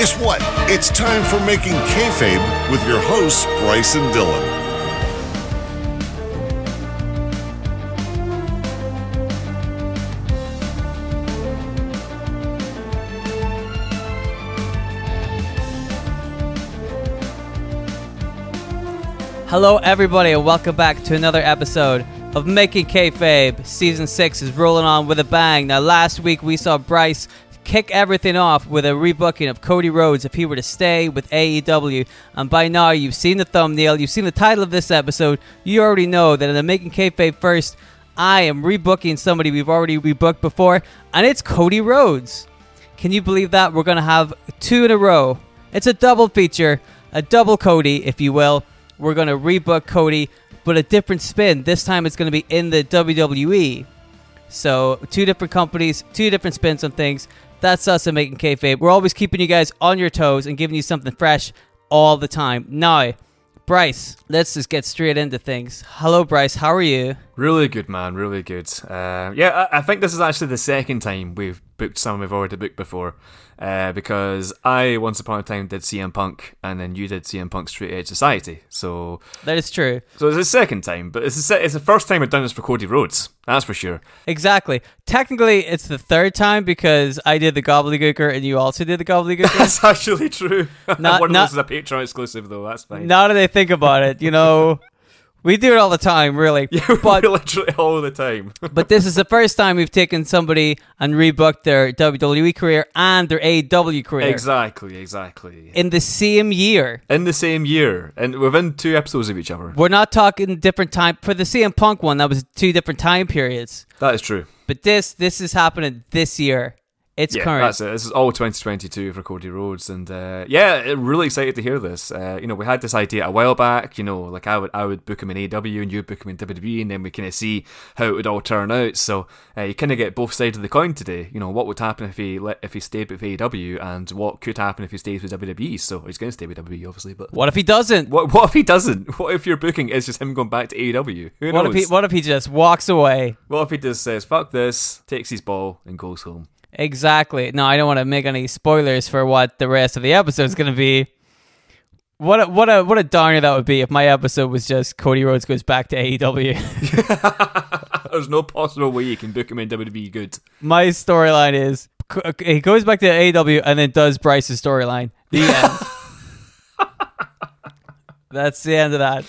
guess what? It's time for Making Kayfabe with your hosts, Bryce and Dylan. Hello, everybody, and welcome back to another episode of Making Kayfabe. Season 6 is rolling on with a bang. Now, last week we saw Bryce kick everything off with a rebooking of Cody Rhodes if he were to stay with AEW. And by now, you've seen the thumbnail, you've seen the title of this episode. You already know that in the Making Kayfabe first, I am rebooking somebody we've already rebooked before, and it's Cody Rhodes. Can you believe that? We're going to have two in a row. It's a double feature, a double Cody, if you will. We're going to rebook Cody, but a different spin. This time it's going to be in the WWE. So, two different companies, two different spins on things. That's us at Making Kayfabe. We're always keeping you guys on your toes and giving you something fresh all the time. Now, Bryce, let's just get straight into things. Hello, Bryce. How are you? Really good, man. Really good. Uh, yeah, I, I think this is actually the second time we've booked someone we've already booked before. Uh, because I once upon a time did CM Punk, and then you did CM Punk Straight Edge Society. So That is true. so it's the second time, but it's the, it's the first time I've done this for Cody Rhodes. That's for sure. Exactly. Technically, it's the third time because I did the gobbledygooker and you also did the gobbledygooker. That's actually true. Not- One of not- those is a Patreon exclusive, though. That's fine. now that I think about it, you know, we do it all the time, really. Yeah, but literally all the time. but this is the first time we've taken somebody and rebooked their WWE career and their AEW career exactly, exactly. in the same year. In the same year, and within two episodes of each other. We're not talking different time for the CM Punk one. That was two different time periods. That is true. But this this is happening this year. It's yeah, current. that's it. This is all 2022 for Cody Rhodes, and uh, yeah, really excited to hear this. Uh, you know, we had this idea a while back. You know, like I would I would book him in AW and you book him in WWE, and then we kind of see how it would all turn out. So uh, you kind of get both sides of the coin today. You know, what would happen if he let, if he stayed with AW, and what could happen if he stays with WWE. So he's going to stay with WWE, obviously, but. What if he doesn't? What, what if he doesn't? What if your booking is just him going back to AW? Who What knows? if he what if he just walks away? what if he just says "fuck this," takes his ball, and goes home? Exactly. No, I don't want to make any spoilers for what the rest of the episode is going to be. What a, what a what a downer that would be if my episode was just Cody Rhodes goes back to AEW. There's no possible way you can book him in WWE good. my storyline is c- uh, he goes back to AEW and then does Bryce's storyline. The end. That's the end of that.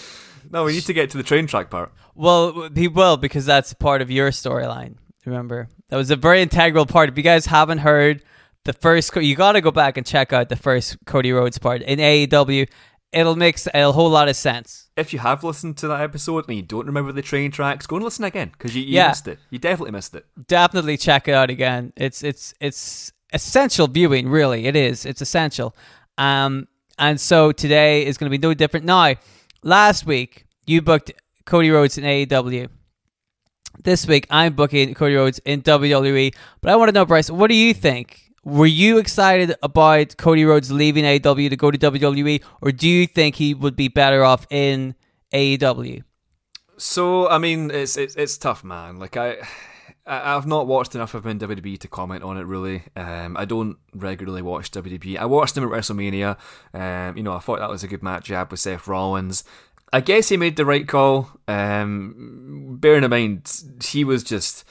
No, we need to get to the train track part. Well, he will because that's part of your storyline. Remember, that was a very integral part. If you guys haven't heard the first, you got to go back and check out the first Cody Rhodes part in AEW. It'll make a whole lot of sense. If you have listened to that episode and you don't remember the train tracks, go and listen again because you, you Yeah. missed it. You definitely missed it. Definitely check it out again. It's it's it's essential viewing. Really, it is. It's essential. Um, and so today is going to be no different. Now, last week you booked Cody Rhodes in AEW. This week I'm booking Cody Rhodes in WWE. But I want to know, Bryce, what do you think? Were you excited about Cody Rhodes leaving AEW to go to WWE, or do you think he would be better off in AEW? So I mean, it's it's it's tough, man. Like I. I've not watched enough of WWE to comment on it really. Um, I don't regularly watch WWE. I watched him at WrestleMania. Um, you know, I thought that was a good match had with Seth Rollins. I guess he made the right call. Um, bearing in mind, he was just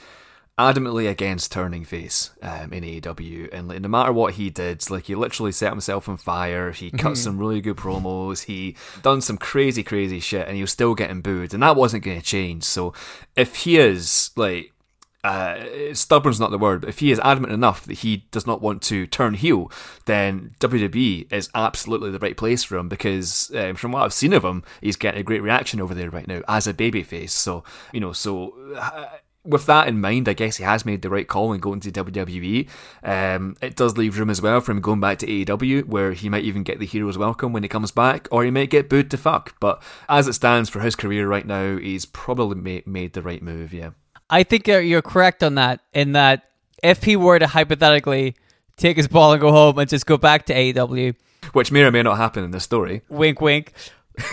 adamantly against turning face um, in AEW, and like, no matter what he did, like he literally set himself on fire. He cut some really good promos. He done some crazy, crazy shit, and he was still getting booed, and that wasn't going to change. So if he is like uh, stubborn's not the word, but if he is adamant enough that he does not want to turn heel, then WWE is absolutely the right place for him because um, from what I've seen of him, he's getting a great reaction over there right now as a babyface. So, you know, so. Uh, with that in mind, I guess he has made the right call in going to WWE. Um, it does leave room as well for him going back to AEW, where he might even get the hero's welcome when he comes back, or he might get booed to fuck. But as it stands for his career right now, he's probably ma- made the right move, yeah. I think you're- correct on that. In that, if he were to hypothetically take his ball and go home and just go back to AEW, Which may or may not happen in this story. wink, wink.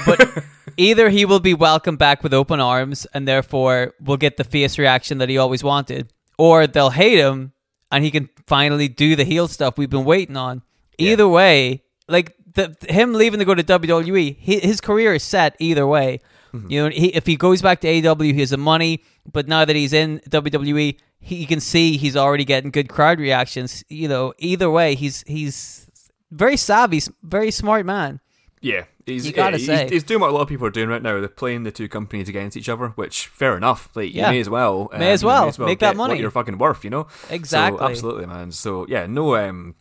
But either he will be welcomed back with open arms and therefore will get the fierce reaction that he always wanted, or they'll hate him and he can finally do the heel stuff we've been waiting on. Either way, like the him leaving to go to WWE, he, his career is set either way. Mm-hmm. You know, he, if he goes back to AEW, he has the money. But now that he's in WWE, he you can see he's already getting good crowd reactions. You know, either way, he's he's very savvy, very smart man. Yeah, he's, You gotta yeah, say. he's, he's doing what a lot of people are doing right now. They're playing the two companies against each other, which fair enough. Like Yeah. you may as well, May as you well. as Make that money. What you're fucking worth, you know. Exactly. So, absolutely, man. So yeah, no. Um,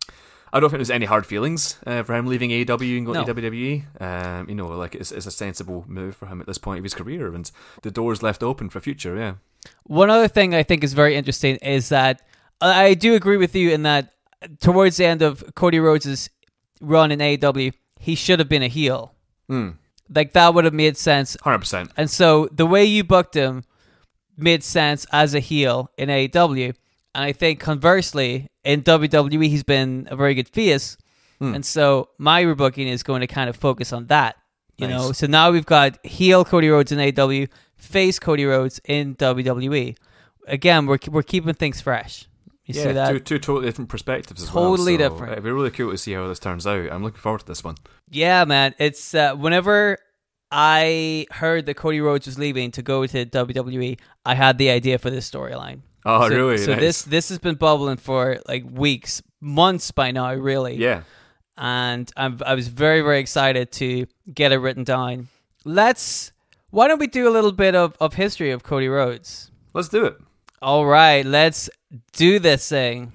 I don't think there's any hard feelings uh, for him leaving AEW and going No. to WWE. Um, you know, like it's, it's a sensible move for him at this point of his career, and the door's left open for future. Yeah. One other thing I think is very interesting is that I do agree with you in that towards the end of Cody Rhodes' run in AEW, he should have been a heel. Hmm. Like that would have made sense. Hundred percent. And so the way you booked him made sense as a heel in AEW. And I think conversely, in WWE, he's been a very good face. Hmm. And so my rebooking is going to kind of focus on that. You Nice. know, so now we've got heel Cody Rhodes in AEW, face Cody Rhodes in WWE. Again, we're we're keeping things fresh. You see that? two two totally different perspectives as well. Totally so different. It'd be really cool to see how this turns out. I'm looking forward to this one. Yeah, man. It's uh, whenever I heard that Cody Rhodes was leaving to go to WWE, I had the idea for this storyline. Oh, so, really? So Nice. this this has been bubbling for like weeks, months by now, really. Yeah. And I'm I was very very excited to get it written down. Let's. Why don't we do a little bit of, of history of Cody Rhodes? Let's do it. All right, let's do this thing.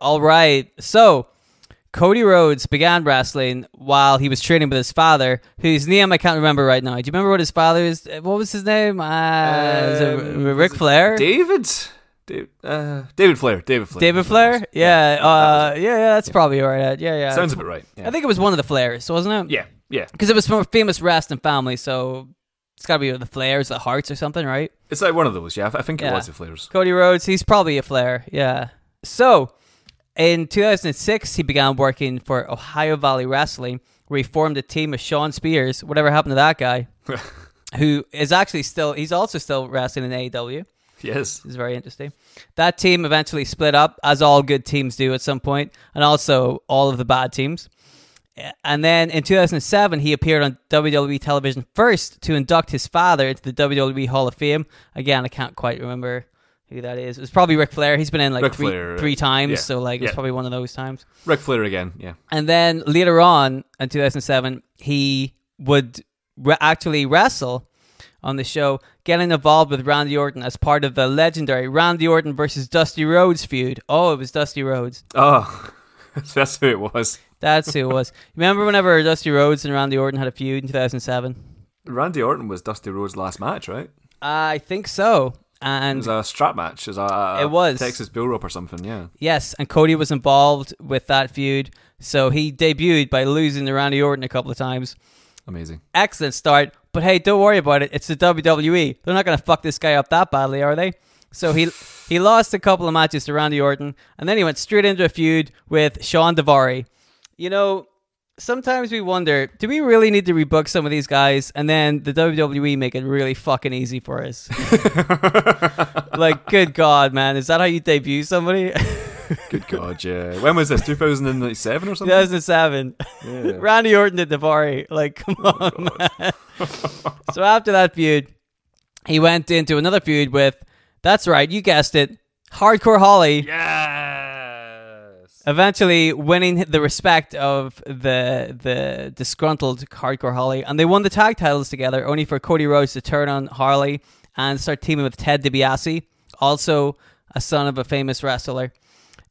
All right, so Cody Rhodes began wrestling while he was training with his father, whose name I can't remember right now. Do you remember what his father is? What was his name? Uh, Um, Ric was it Flair? David? David, uh, David Flair. David Flair. David Flair? Yeah, uh, yeah, yeah, that's probably right. Yeah, yeah. Sounds about right. Yeah. I think it was one of the Flairs, wasn't it? Yeah. Yeah. Because it was from a famous wrestling family, so it's got to be the Flairs, the Hearts, or something, right? It's like one of those. Yeah. I think it Yeah. was the Flairs. Cody Rhodes, he's probably a Flair, yeah. So, in 2006, he began working for Ohio Valley Wrestling, where he formed a team with Shawn Spears. Whatever happened to that guy? who is actually still, he's also still wrestling in AEW. yes. This is very interesting. That team eventually split up, as all good teams do at some point, and also all of the bad teams. And then in 2007, he appeared on WWE television first to induct his father into the WWE Hall of Fame. Again, I can't quite remember who that is. It was probably Ric Flair. He's been in like Ric three, Flair, uh, three times, yeah, so like it was yeah. probably one of those times. Ric Flair again. Yeah. And then later on in 2007, he would re- actually wrestle on the show, getting involved with Randy Orton as part of the legendary Randy Orton versus Dusty Rhodes feud. Oh, it was Dusty Rhodes. Oh, that's who it was. That's who it was. Remember whenever Dusty Rhodes and Randy Orton had a feud in 2007? Randy Orton was Dusty Rhodes' last match, right? I think so. It And was a strap match. It was a, It was. Texas Bull Rope or something. Yeah. yes, and Cody was involved with that feud. So he debuted by losing to Randy Orton a couple of times. Amazing. excellent start. But hey, don't worry about it. It's the WWE. They're not going to fuck this guy up that badly, are they? So he he lost a couple of matches to Randy Orton, and then he went straight into a feud with Shawn Daivari. You know, sometimes we wonder, do we really need to rebook some of these guys, and then the WWE make it really fucking easy for us? like, good God, man, is that how you debut somebody? Good God, yeah. When was this? 2007 or something? 2007. Yeah. Randy Orton did Daivari. Like, come oh, on, man. so after that feud, he went into another feud with, that's right, you guessed it, Hardcore Holly. Yes. Eventually winning the respect of the the disgruntled Hardcore Holly, and they won the tag titles together, only for Cody Rhodes to turn on Harley and start teaming with Ted DiBiase, also a son of a famous wrestler.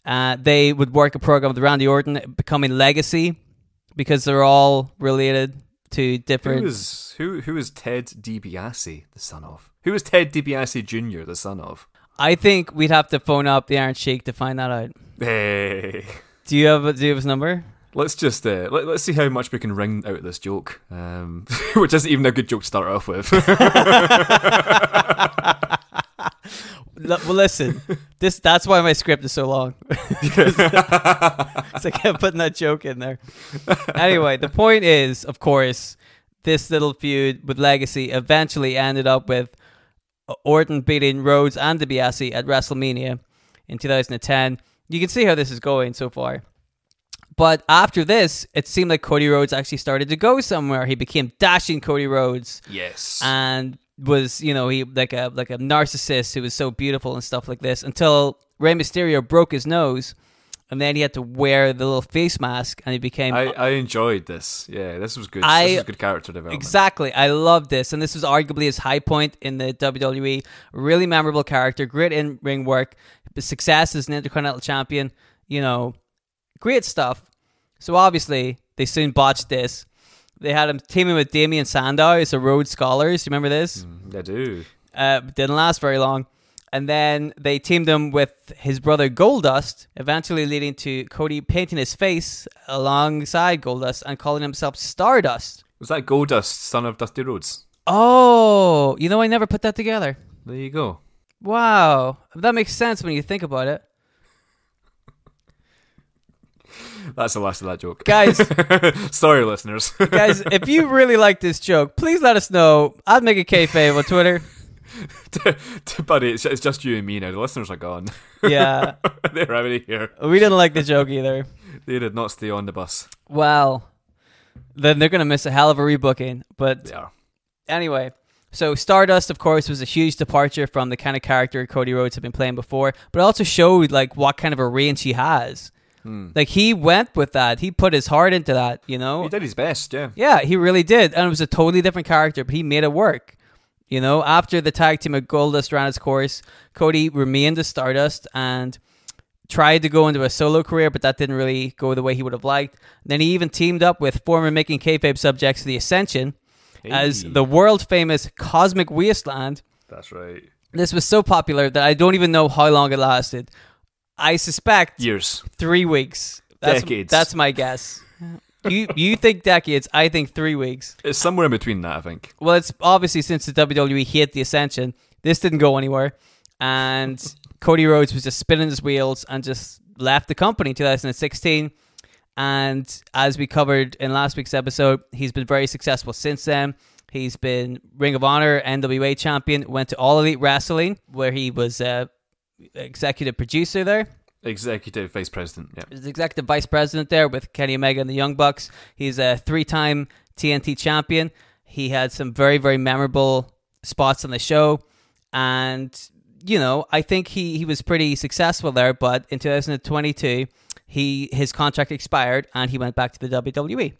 Uh, they would work a program with Randy Orton, becoming Legacy, because they're all related to Who different. is who? Who is Ted DiBiase the son of? Who is Ted DiBiase Jr. the son of? I think we'd have to phone up the Iron Sheik to find that out. Hey, Do you have do you have his number? let's just uh, let, let's see how much we can wring out of this joke, um, which isn't even a good joke to start off with. Well, listen, this that's why my script is so long. Because I kept putting that joke in there. Anyway, the point is, of course, this little feud with Legacy eventually ended up with Orton beating Rhodes and DiBiase at WrestleMania in 2010. You can see how this is going so far. But after this, it seemed like Cody Rhodes actually started to go somewhere. He became dashing Cody Rhodes Yes. and was you know he like a like a narcissist who was so beautiful and stuff like this until Rey Mysterio broke his nose, and then he had to wear the little face mask, and he became I, I enjoyed this. Yeah, this was good. I- this was good character development. Exactly. I love this. And this was arguably his high point in the WWE. Really memorable character, great in ring work, success as an Intercontinental Champion, you know, great stuff. So obviously, they soon botched this. They had him teaming with Damien Sandow as the Rhodes Scholars. You remember this? I do. Uh, didn't last very long. And then they teamed him with his brother Goldust, eventually leading to Cody painting his face alongside Goldust and calling himself Stardust. Was that Goldust, son of Dusty Rhodes? Oh, you know, I never put that together. There you go. Wow, that makes sense when you think about it, That's the last of that joke. guys. Sorry, listeners. guys, if you really like this joke, please let us know. I'd make a kayfabe on Twitter. Buddy, it's, it's just you and me now. The listeners are gone. Yeah, They're out of here. we didn't like the joke either. They did not stay on the bus. Well, then they're gonna miss a hell of a rebooking. But are. anyway, so Stardust, of course, was a huge departure from the kind of character Cody Rhodes had been playing before, but it also showed like what kind of a range he has. Hmm. Like he went with that. He put his heart into that. You know, He did his best, yeah. Yeah, he really did. And it was a totally different character, but he made it work. You know, after the tag team of Goldust ran its course, Cody remained as Stardust and tried to go into a solo career, but that didn't really go the way he would have liked. Then he even teamed up with former Making Kayfabe subjects the Ascension as the world famous Cosmic Wasteland. That's right. This was so popular that I don't even know how long it lasted. I suspect Years. three weeks. That's, Decades. That's my guess. You you think decades? I think three weeks. It's somewhere in between that, I think. Well, it's obviously since the WWE hit the Ascension, this didn't go anywhere, and Cody Rhodes was just spinning his wheels and just left the company in 2016. And as we covered in last week's episode, he's been very successful since then. He's been Ring of Honor NWA champion, went to All Elite Wrestling, where he was uh, executive producer there. Executive Vice President, yeah. He's executive vice president there with Kenny Omega and the Young Bucks. He's a three-time TNT champion. He had some very, very memorable spots on the show, and you know, I think he he was pretty successful there. But in 2022, he his contract expired and he went back to the WWE,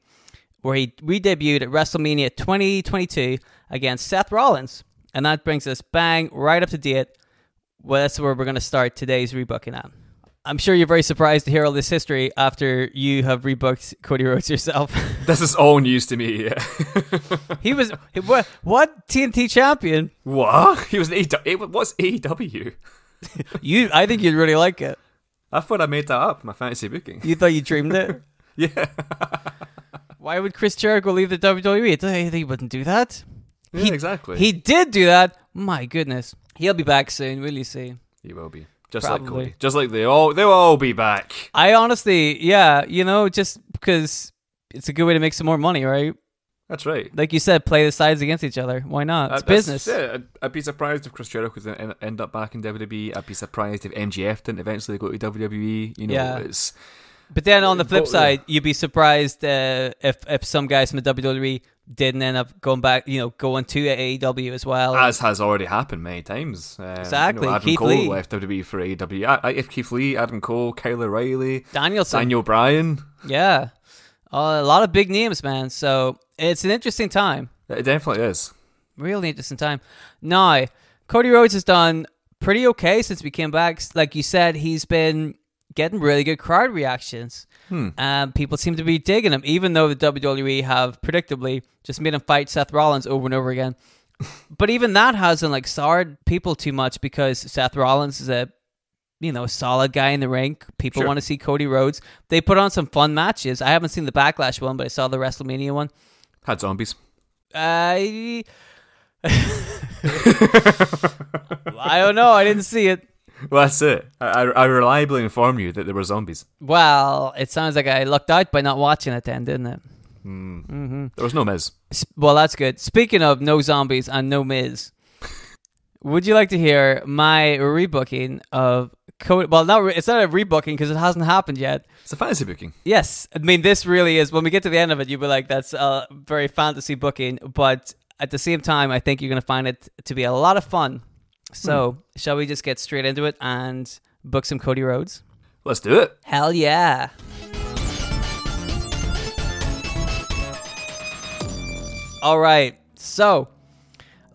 where he re-debuted at WrestleMania 2022 against Seth Rollins, and that brings us bang right up to date. Well, that's where we're going to start today's rebooking at. I'm sure you're very surprised to hear all this history after you have rebooked Cody Rhodes yourself. This is all news to me, yeah. he was what, what TNT champion? what? He was an AEW. What's AEW? You, I think you'd really like it. I thought I made that up, my fantasy booking. You thought you dreamed it. Yeah. Why would Chris Jericho leave the WWE? He wouldn't do that. Yeah, exactly. He did do that. My goodness, he'll be back soon. Will you see? He will be. Just like Cody. Just like they all they'll all be back. I honestly, yeah, you know, just because it's a good way to make some more money, right? That's right. Like you said, play the sides against each other. Why not? It's Uh, that's- business. Yeah, I'd, be surprised if Chris Jericho doesn't end up back in WWE. I'd be surprised if MJF didn't eventually go to WWE. You know, Yeah. it's But then on the flip side, you'd be surprised uh, if if some guys from the WWE didn't end up going back, you know, going to AEW as well. as has already happened many times. Um, Exactly, You know, Adam Keith Cole Lee. left WWE for AEW. I, I, if Keith Lee, Adam Cole, Kyle O'Reilly, Danielson, Daniel Bryan. yeah, uh, a lot of big names, man. So it's an interesting time, It definitely is. really interesting time. Now, Cody Rhodes has done pretty okay since we came back. Like you said, he's been getting really good crowd reactions. Um, people seem to be digging him, even though the WWE have predictably just made him fight Seth Rollins over and over again. but even that hasn't like soured people too much because Seth Rollins is a you know solid guy in the ring. People Sure. want to see Cody Rhodes. They put on some fun matches. I haven't seen the Backlash one, but I saw the WrestleMania one. Had zombies. I I don't know. I didn't see it. Well, that's it. I, I, reliably inform you that there were zombies. Well, it sounds like I lucked out by not watching it then, didn't it? Hmm. Mm-hmm. There was no Miz. Well, that's good. Speaking of no zombies and no Miz, would you like to hear my rebooking of Cody? Well, not re- it's not a rebooking because it hasn't happened yet. It's a fantasy booking. Yes, I mean this really is. When we get to the end of it, you'll be like, "That's a very fantasy booking," but at the same time, I think you're going to find it to be a lot of fun. So, shall we just get straight into it and book some Cody Rhodes? Let's do it. Hell yeah! All right, so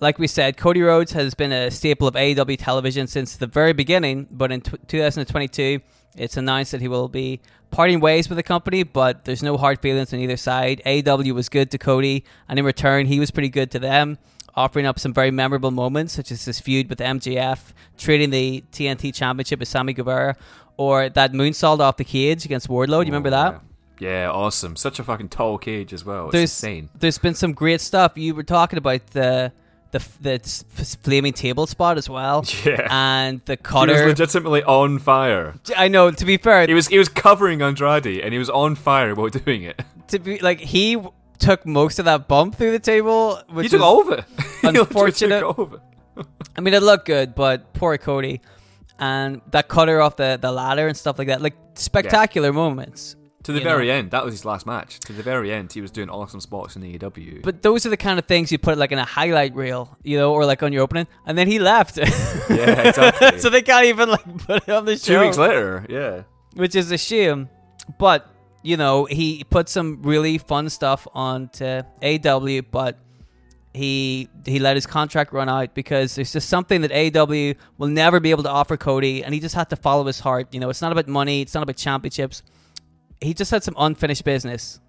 like we said, Cody Rhodes has been a staple of AEW television since the very beginning, but in t- 2022, it's announced that he will be parting ways with the company, but there's no hard feelings on either side. AEW was good to Cody, and in return, he was pretty good to them, offering up some very memorable moments, such as his feud with MJF, trading the TNT Championship with Sammy Guevara, or that moonsault off the cage against Wardlow. Do you remember oh, that? Yeah, awesome. Such a fucking tall cage as well. It's there's insane. there's been some great stuff. You were talking about the the the flaming table spot as well. Yeah. and the cutter He was legitimately on fire. I know. To be fair, He was he was covering Andrade and he was on fire while doing it. to be like he took most of that bump through the table, which he took. He unfortunate. Took it. I mean, it looked good, but poor Cody. And that cutter off the, the ladder and stuff like that, like spectacular moments. To the very know. end, that was his last match. To the very end, he was doing awesome spots in E AEW. But those are the kind of things you put like in a highlight reel, you know, or like on your opening, and then he left. yeah, exactly. so they can't even like put it on the show. Two weeks later, yeah. which is a shame. But you know, he put some really fun stuff onto AW, but he he let his contract run out because there's just something that AW will never be able to offer Cody, and he just had to follow his heart. You know, it's not about money, it's not about championships. He just had some unfinished business.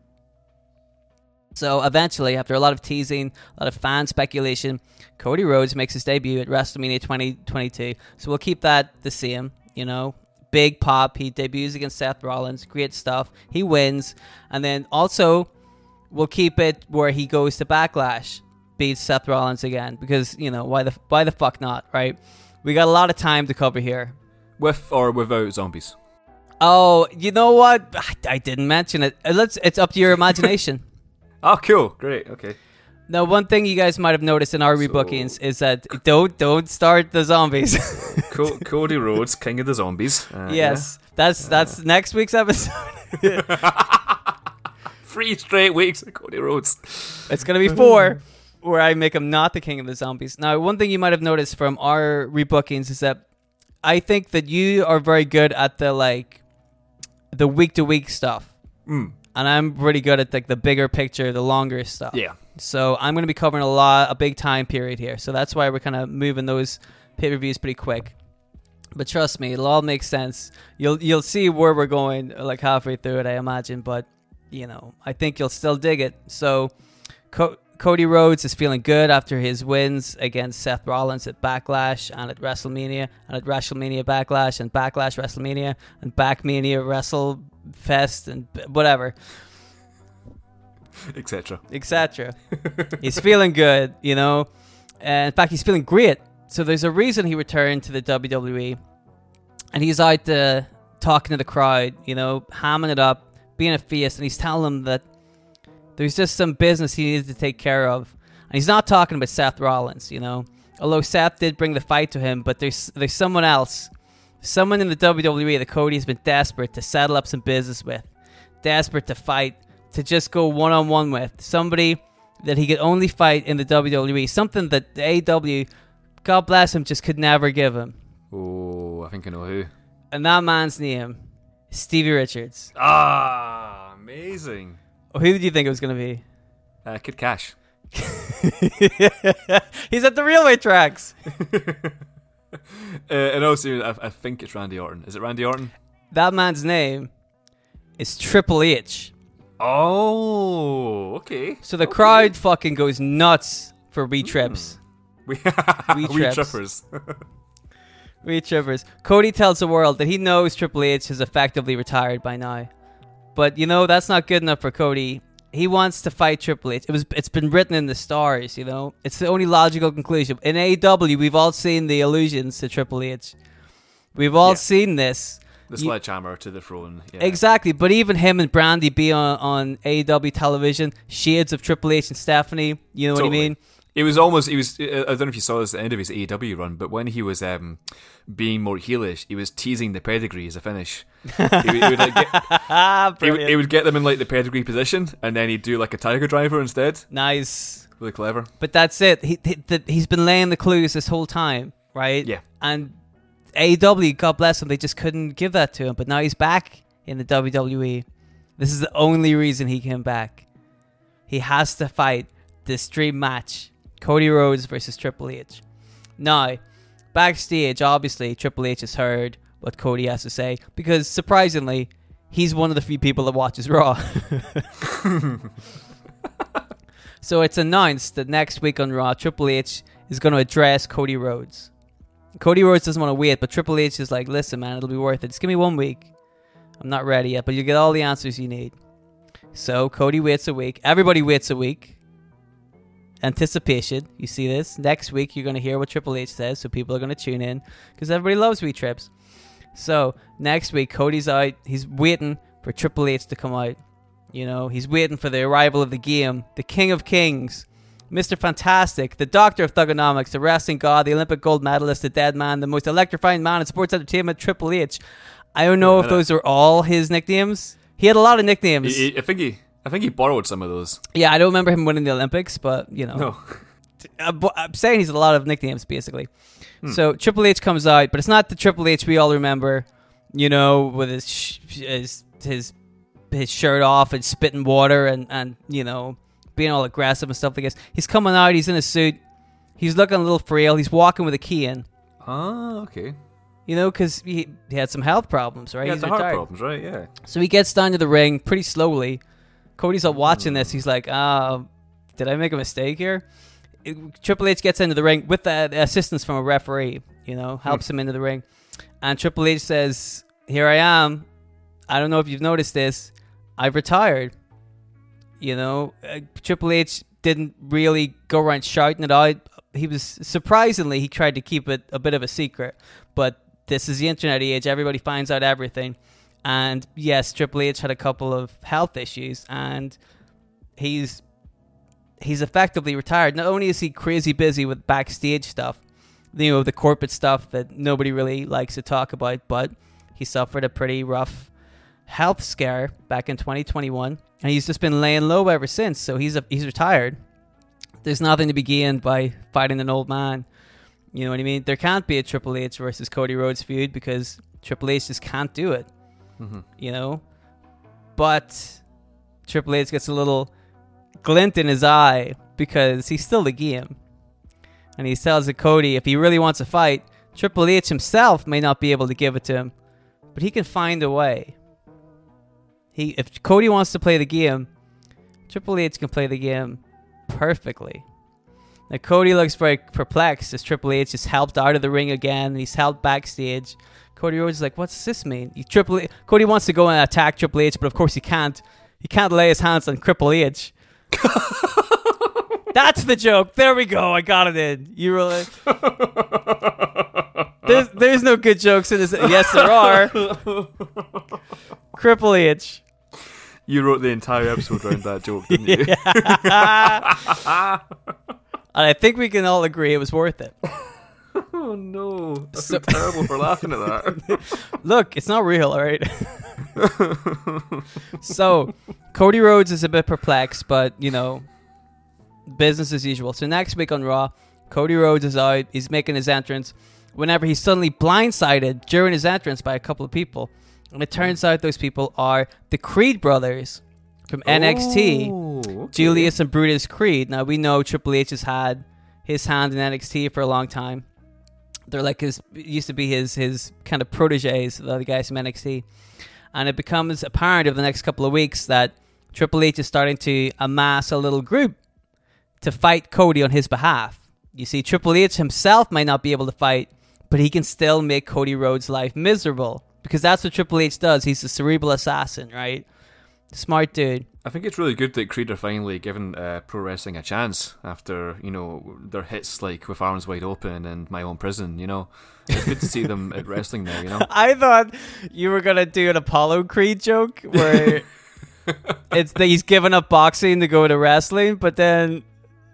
So eventually, after a lot of teasing, a lot of fan speculation, Cody Rhodes makes his debut at WrestleMania 2022. So we'll keep that the same, you know. Big pop. He debuts against Seth Rollins. Great stuff. He wins. And then also, we'll keep it where he goes to Backlash, beats Seth Rollins again. Because, you know, why the, why the fuck not, right? We got a lot of time to cover here. With or without zombies. Oh, you know what? I, I didn't mention it. Uh, Let's. It's up to your imagination. Oh, cool. Great. Okay. Now, one thing you guys might have noticed in our So- rebookings is that don't don't start the zombies. Co- Cody Rhodes, King of the Zombies. Uh, yes, that's that's next week's episode. Three straight weeks of Cody Rhodes. it's gonna be four, where I make him not the king of the zombies. Now, one thing you might have noticed from our rebookings is that I think that you are very good at the like the week to week stuff, Mm. and I'm pretty good at like the bigger picture, the longer stuff. Yeah. So I'm going to be covering a lot, a big time period here. So that's why we're kind of moving those pay per views pretty quick. But trust me, it'll all make sense. You'll you'll see where we're going like halfway through it, I imagine. But you know, I think you'll still dig it. So Co- Cody Rhodes is feeling good after his wins against Seth Rollins at Backlash and at WrestleMania and at WrestleMania Backlash and Backlash WrestleMania and Backmania WrestleFest and whatever Etc. etc. he's feeling good, you know. And in fact, he's feeling great. So there's a reason he returned to the WWE, and he's out uh, talking to the crowd, you know, hamming it up, being a face, and he's telling them that there's just some business he needs to take care of. And he's not talking about Seth Rollins, you know. Although Seth did bring the fight to him, but there's there's someone else, someone in the WWE that Cody's been desperate to settle up some business with, desperate to fight, to just go one on one with somebody that he could only fight in the WWE, something that the AW, God bless him, just could never give him. Oh, I think I know who. And that man's name, is Stevie Richards. Ah, amazing. Oh, who did you think it was going to be? Uh, Kid Kash. He's at the railway tracks. Uh, and also, I, I think it's Randy Orton. Is it Randy Orton? That man's name is Triple H. Oh, okay. So the Okay. crowd fucking goes nuts for wee hmm. trips. We, We we trips. trippers. Wee trippers. Cody tells the world that he knows Triple H has effectively retired by now. But you know, that's not good enough for Cody. He wants to fight Triple H. It was it's been written in the stars, you know. It's the only logical conclusion. In AEW, we've all seen the allusions to Triple H. We've all Yeah. seen this. The sledgehammer to the throne. Yeah. Exactly, but even him and Brandi be on, on AEW television, shades of Triple H and Stephanie, you know what I Totally. mean? He was almost. It was. I don't know if you saw this at the end of his AEW run, but when he was um, being more heelish, he was teasing the pedigree as a finish. he, would, he, would, like, get, he, would, he would get them in like the pedigree position, and then he'd do like a tiger driver instead. nice. Really clever. But that's it. He, he he's been laying the clues this whole time, right? Yeah. And AEW, God bless him, they just couldn't give that to him. But now he's back in the WWE. This is the only reason he came back. He has to fight this dream match: Cody Rhodes versus Triple H. Now, backstage, obviously, Triple H has heard what Cody has to say because, surprisingly, he's one of the few people that watches Raw. So it's announced that next week on Raw, Triple H is going to address Cody Rhodes. Cody Rhodes doesn't want to wait, but Triple H is like, listen, man, it'll be worth it. Just give me one week. I'm not ready yet, but you'll get all the answers you need. So Cody waits a week. Everybody waits a week. Anticipation. You see this? Next week, you're going to hear what Triple H says, so people are going to tune in because everybody loves wee trips. So next week, Cody's out. He's waiting for Triple H to come out. You know, he's waiting for the arrival of the game, the King of Kings, Mr. Fantastic, the Doctor of Thuganomics, the wrestling god, the Olympic gold medalist, the dead man, the most electrifying man in sports entertainment, Triple H. I don't know Yeah, if those are all his nicknames. He had a lot of nicknames. He- I think he. I think he borrowed some of those. yeah, I don't remember him winning the Olympics, but you know, No. Uh, I'm I'm saying he's a lot of nicknames basically. Hmm. So Triple H comes out, but it's not the Triple H we all remember. You know, with his sh- his his his shirt off and spitting water and and you know being all aggressive and stuff like this. He's coming out. He's in a suit. He's looking a little frail. He's walking with a key in. Ah, okay. You know, because he, he had some health problems, right? He had heart problems, right? Yeah. So he gets down to the ring pretty slowly. Cody's up watching this. He's like, uh, did I make a mistake here? It- Triple H gets into the ring with the assistance from a referee, you know, helps him into the ring. And Triple H says, Here I am. I don't know if you've noticed this. I've retired. You know, uh, Triple H didn't really go around shouting it out. He was surprisingly, he tried to keep it a bit of a secret. But this is the internet age. Everybody finds out everything. And yes, Triple H had a couple of health issues, and he's he's effectively retired. Not only is he crazy busy with backstage stuff, you know, the corporate stuff that nobody really likes to talk about, but he suffered a pretty rough health scare back in 2021, and he's just been laying low ever since. So he's a, he's retired. There's nothing to be gained by fighting an old man. You know what I mean? There can't be a Triple H versus Cody Rhodes feud because Triple H just can't do it. Mm-hmm. You know, but Triple H gets a little glint in his eye because he's still the game. And he tells to Cody if he really wants a fight, Triple H himself may not be able to give it to him, but he can find a way. He if Cody wants to play the game, Triple H can play the game perfectly. Now Cody looks very perplexed as Triple H is helped out of the ring again he's helped backstage. Cody Rhodes is like, "What's this mean?" He, Triple H, Cody wants to go and attack Triple H, but of course he can't. He can't lay his hands on Triple H. That's the joke. There we go. I got it in. You really? There's there's no good jokes in this. Yes, there are. Triple H. You wrote the entire episode around that joke, didn't you? And I think we can all agree it was worth it. Oh no, I So- terrible for laughing at that. Look, it's not real, all right? so, Cody Rhodes is a bit perplexed, but, you know, business as usual. So, next week on Raw, Cody Rhodes is out. He's making his entrance whenever he's suddenly blindsided during his entrance by a couple of people. And it turns out those people are the Creed brothers from NXT. Oh, okay. Julius and Brutus Creed. Now we know Triple H has had his hand in NXT for a long time. They're like his used to be his his kind of proteges, the other guys from NXT. And it becomes apparent over the next couple of weeks that Triple H is starting to amass a little group to fight Cody on his behalf. You see, Triple H himself might not be able to fight, but he can still make Cody Rhodes' life miserable. Because that's what Triple H does. He's a cerebral assassin, right? Smart dude. I think it's really good that Creed are finally given uh, pro wrestling a chance after you know their hits like with arms wide open and my own prison. You know, it's good to see them at wrestling now. You know, I thought you were gonna do an Apollo Creed joke where it's that he's given up boxing to go to wrestling, but then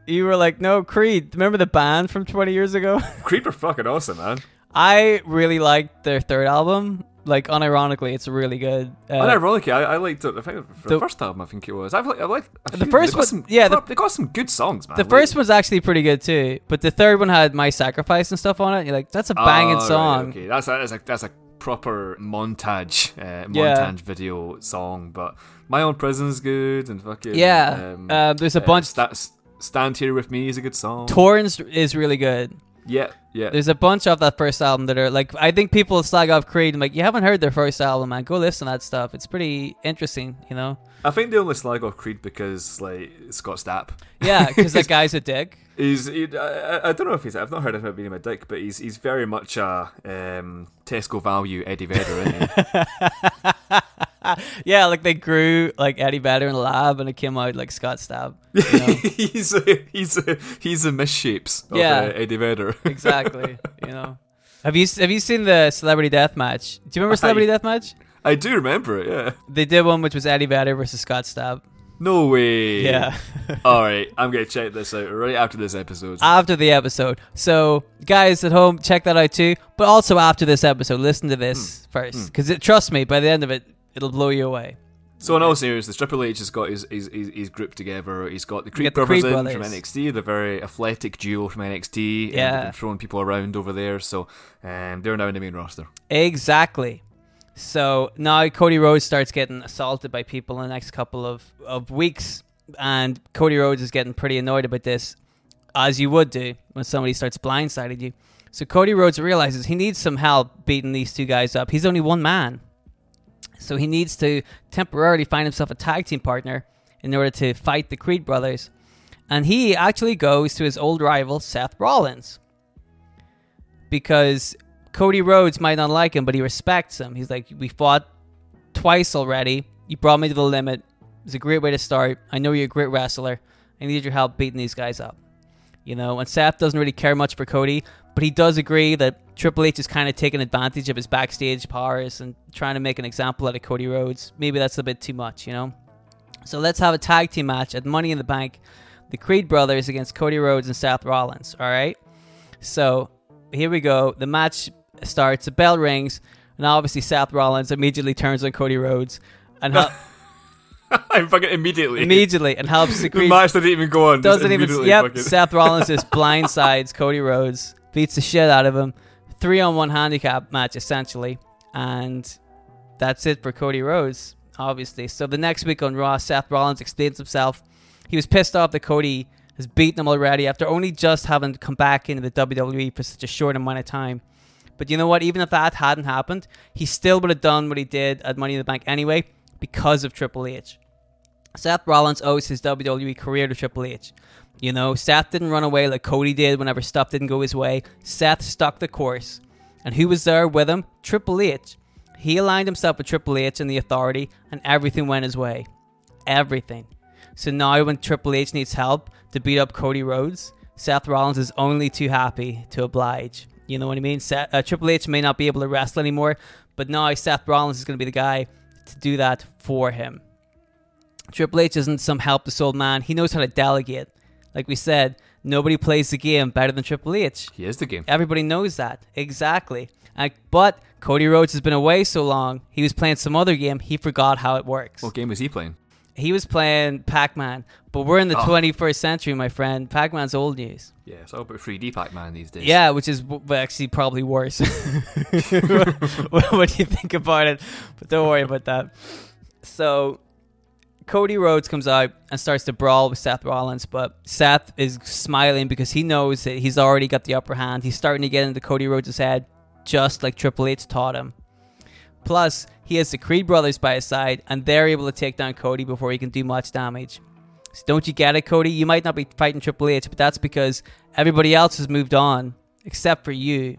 You were like, no, Creed. Remember the band from 20 years ago? Creed were fucking awesome, man. I really liked their third album. Like, unironically, it's really good. Uh, Unironically, I, I liked it. I think for the, The- first album, I think it was. I've liked, I liked a The first one- some, yeah, the- they got some good songs, man. the Like- first one's actually pretty good too, but the third one had My Sacrifice and stuff on it. You're like, that's a banging Oh, right, song. okay, that's a, that's a that's a proper montage, uh, Yeah. montage video song. But my own prison's good and fucking Yeah, Um, uh, there's a uh, bunch. Sta- S- Stand here with me is a good song. Torrens is really good. Yeah, yeah. There's a bunch of that first album that are like I think people slag off Creed. I'm like, you haven't heard their first album, man. Go listen to that stuff. It's pretty interesting, you know. I think they only slag off Creed because like Scott Stapp. Yeah, because that guy's a dick. He's, he, I, I- I don't know if he's. I've not heard of him being a dick, but he's he's very much a um, Tesco value Eddie Vedder, isn't he? Yeah, like they grew like Eddie Vedder in the lab, and it came out like Scott Stapp. You know? he's a, he's a, he's the misshapes of Yeah. uh, Eddie Vedder. exactly. You know. Have you have you seen the Celebrity Death Match? Do you remember Celebrity Death Match? I do remember it. Yeah. They did one which was Eddie Vedder versus Scott Stapp. No way. Yeah. All right, I'm gonna check this out right after this episode. after the episode. So, guys at home, check that out too. But also after this episode, listen to this first, because trust me, by the end of it, it'll blow you away. so in all seriousness, Triple H has got his his, his, his group together. He's got the Creed got the brothers Creed brothers. from NXT, the very athletic duo from NXT. and Yeah. they've been throwing people around over there. So um, they're now in the main roster. Exactly. So now Cody Rhodes starts getting assaulted by people in the next couple of, of weeks, and Cody Rhodes is getting pretty annoyed about this, as you would do when somebody starts blindsiding you. So Cody Rhodes realizes he needs some help beating these two guys up. He's only one man. So he needs to temporarily find himself a tag team partner in order to fight the Creed brothers. And he actually goes to his old rival, Seth Rollins. Because Cody Rhodes might not like him, but he respects him. He's like, We fought twice already. You brought me to the limit. It was a great way to start. I know you're a great wrestler. I need your help beating these guys up. You know, and Seth doesn't really care much for Cody, but he does agree that Triple H is kind of taking advantage of his backstage powers and trying to make an example out of Cody Rhodes. Maybe that's a bit too much, you know? So let's have a tag team match at Money in the Bank. The Creed brothers against Cody Rhodes and Seth Rollins, all right? So here we go. The match starts, the bell rings, and obviously Seth Rollins immediately turns on Cody Rhodes and hel- I'm fucking immediately. immediately and helps the the match didn't even go on. doesn't even. Yep. fucking- Seth Rollins just blindsides Cody Rhodes, beats the shit out of him. Three on one handicap match essentially, and that's it for Cody Rhodes. Obviously, so the next week on Raw, Seth Rollins explains himself. He was pissed off that Cody has beaten him already after only just having come back into the WWE for such a short amount of time. But you know what? Even if that hadn't happened, he still would have done what he did at Money in the Bank anyway because of Triple H. Seth Rollins owes his WWE career to Triple H. You know, Seth didn't run away like Cody did whenever stuff didn't go his way. Seth stuck the course. And who was there with him? Triple H. He aligned himself with Triple H and the authority, and everything went his way. Everything. So now, when Triple H needs help to beat up Cody Rhodes, Seth Rollins is only too happy to oblige. You know what I mean? Seth, uh, Triple H may not be able to wrestle anymore, but now Seth Rollins is going to be the guy to do that for him. Triple H isn't some helpless old man. He knows how to delegate. Like we said, nobody plays the game better than Triple H. He is the game. Everybody knows that. Exactly. Uh, but Cody Rhodes has been away so long, he was playing some other game. He forgot how it works. What game was he playing? He was playing Pac Man. But we're in the Oh. 21st century, my friend. Pac Man's old news. Yeah, it's all about 3D Pac-Man these days. Yeah, which is w- actually probably worse What do you think about it. But don't worry about that. So Cody Rhodes comes out and starts to brawl with Seth Rollins, but Seth is smiling because he knows that he's already got the upper hand. He's starting to get into Cody Rhodes' head, just like Triple H taught him. Plus, he has the Creed brothers by his side, and they're able to take down Cody before he can do much damage. So don't you get it, Cody? You might not be fighting Triple H, but that's because everybody else has moved on, except for you.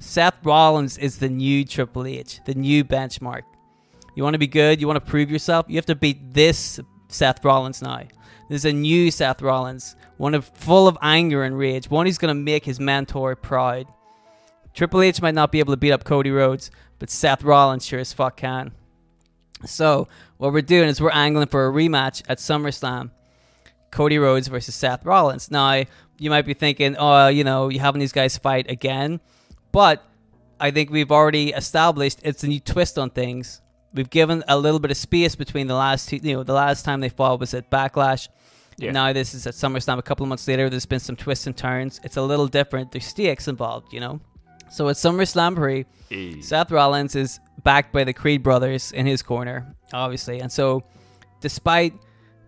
Seth Rollins is the new Triple H, the new benchmark. You want to be good, you want to prove yourself, you have to beat this Seth Rollins now. There's a new Seth Rollins, one of full of anger and rage, one who's going to make his mentor proud. Triple H might not be able to beat up Cody Rhodes, but Seth Rollins sure as fuck can. So, what we're doing is we're angling for a rematch at SummerSlam. Cody Rhodes versus Seth Rollins. Now, you might be thinking, oh, you know, you having these guys fight again, but I think we've already established it's a new twist on things. We've given a little bit of space between the last two, you know, the last time they fought was at Backlash. Yeah. Now this is at SummerSlam a couple of months later. There's been some twists and turns. It's a little different. There's stakes involved, you know. So at SummerSlam Slamboree, Hey. Mm. Seth Rollins is backed by the Creed brothers in his corner, obviously. And so, despite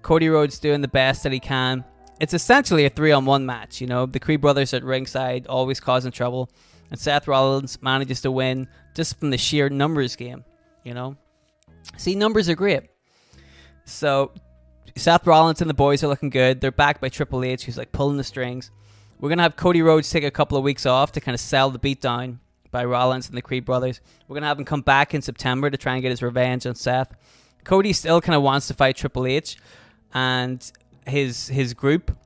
Cody Rhodes doing the best that he can, it's essentially a three on one match. You know, the Creed brothers at ringside, always causing trouble. And Seth Rollins manages to win just from the sheer numbers game, you know? See, numbers are great. So, Seth Rollins and the boys are looking good. They're backed by Triple H, who's like pulling the strings. We're going to have Cody Rhodes take a couple of weeks off to kind of sell the beatdown by Rollins and the Creed brothers. We're going to have him come back in September to try and get his revenge on Seth. Cody still kind of wants to fight Triple H and his his group,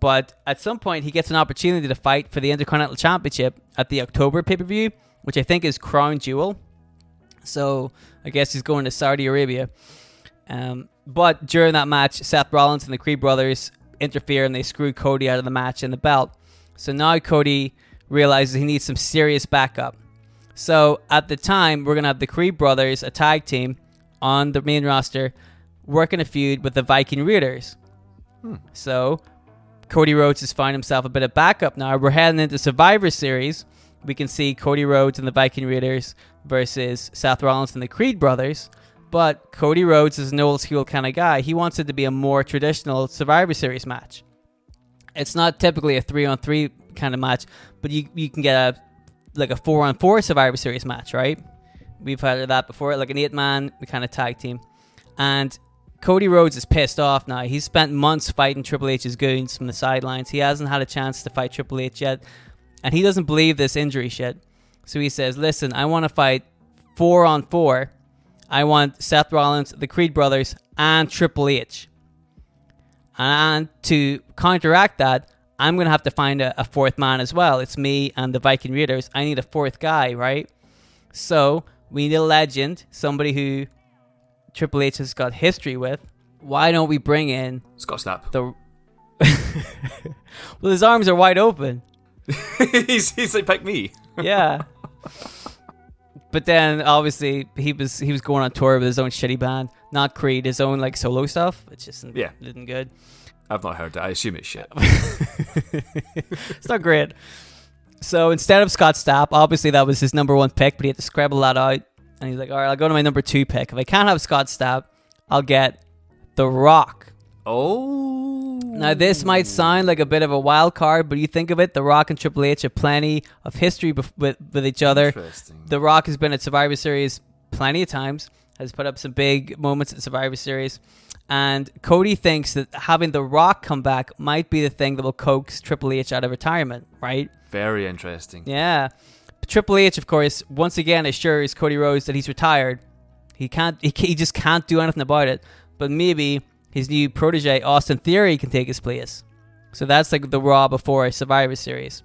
but at some point he gets an opportunity to fight for the Intercontinental Championship at the October pay per view, which I think is Crown Jewel. So I guess he's going to Saudi Arabia. Um, but during that match, Seth Rollins and the Creed brothers interfere and they screw Cody out of the match and the belt. So now Cody realizes he needs some serious backup. So at the time, we're going to have the Creed brothers, a tag team, on the main roster, working a feud with the Viking Raiders. Hmm. So Cody Rhodes has found himself a bit of backup now. We're heading into Survivor Series. We can see Cody Rhodes and the Viking Raiders versus Seth Rollins and the Creed brothers. But Cody Rhodes is an old school kind of guy. He wants it to be a more traditional Survivor Series match. It's not typically a three on three kind of match, but you you can get a like a four on four Survivor Series match, right? We've had that before, like an eight man kind of tag team. And Cody Rhodes is pissed off now. He's spent months fighting Triple H's goons from the sidelines. He hasn't had a chance to fight Triple H yet. And he doesn't believe this injury shit. So he says, Listen, I want to fight four on four. I want Seth Rollins, the Creed brothers, and Triple H. And to counteract that, I'm going to have to find a, a fourth man as well. It's me and the Viking Raiders. I need a fourth guy, right? So we need a legend, somebody who Triple H has got history with. Why don't we bring in Scott Stapp. the. well, his arms are wide open. he's, he's like, pick me. Yeah. but then obviously he was he was going on tour with his own shitty band, not Creed, his own like solo stuff. Just isn't, Yeah. isn't good. I've not heard that. I assume it's shit. it's not great. So instead of Scott Stapp, obviously that was his number one pick, but he had to scrabble that out. And he's like, all right, I'll go to my number two pick. If I can't have Scott Stapp, I'll get The Rock. Oh. Now, this might sound like a bit of a wild card, but you think of it, The Rock and Triple H have plenty of history bef- with, with each other. The Rock has been at Survivor Series plenty of times, has put up some big moments at Survivor Series. And Cody thinks that having The Rock come back might be the thing that will coax Triple H out of retirement, right? Very interesting. Yeah. But Triple H, of course, once again assures Cody Rhodes that he's retired. He can't. He, he just can't do anything about it. But maybe his new protege Austin Theory can take his place. So that's like the Raw before Survivor Series.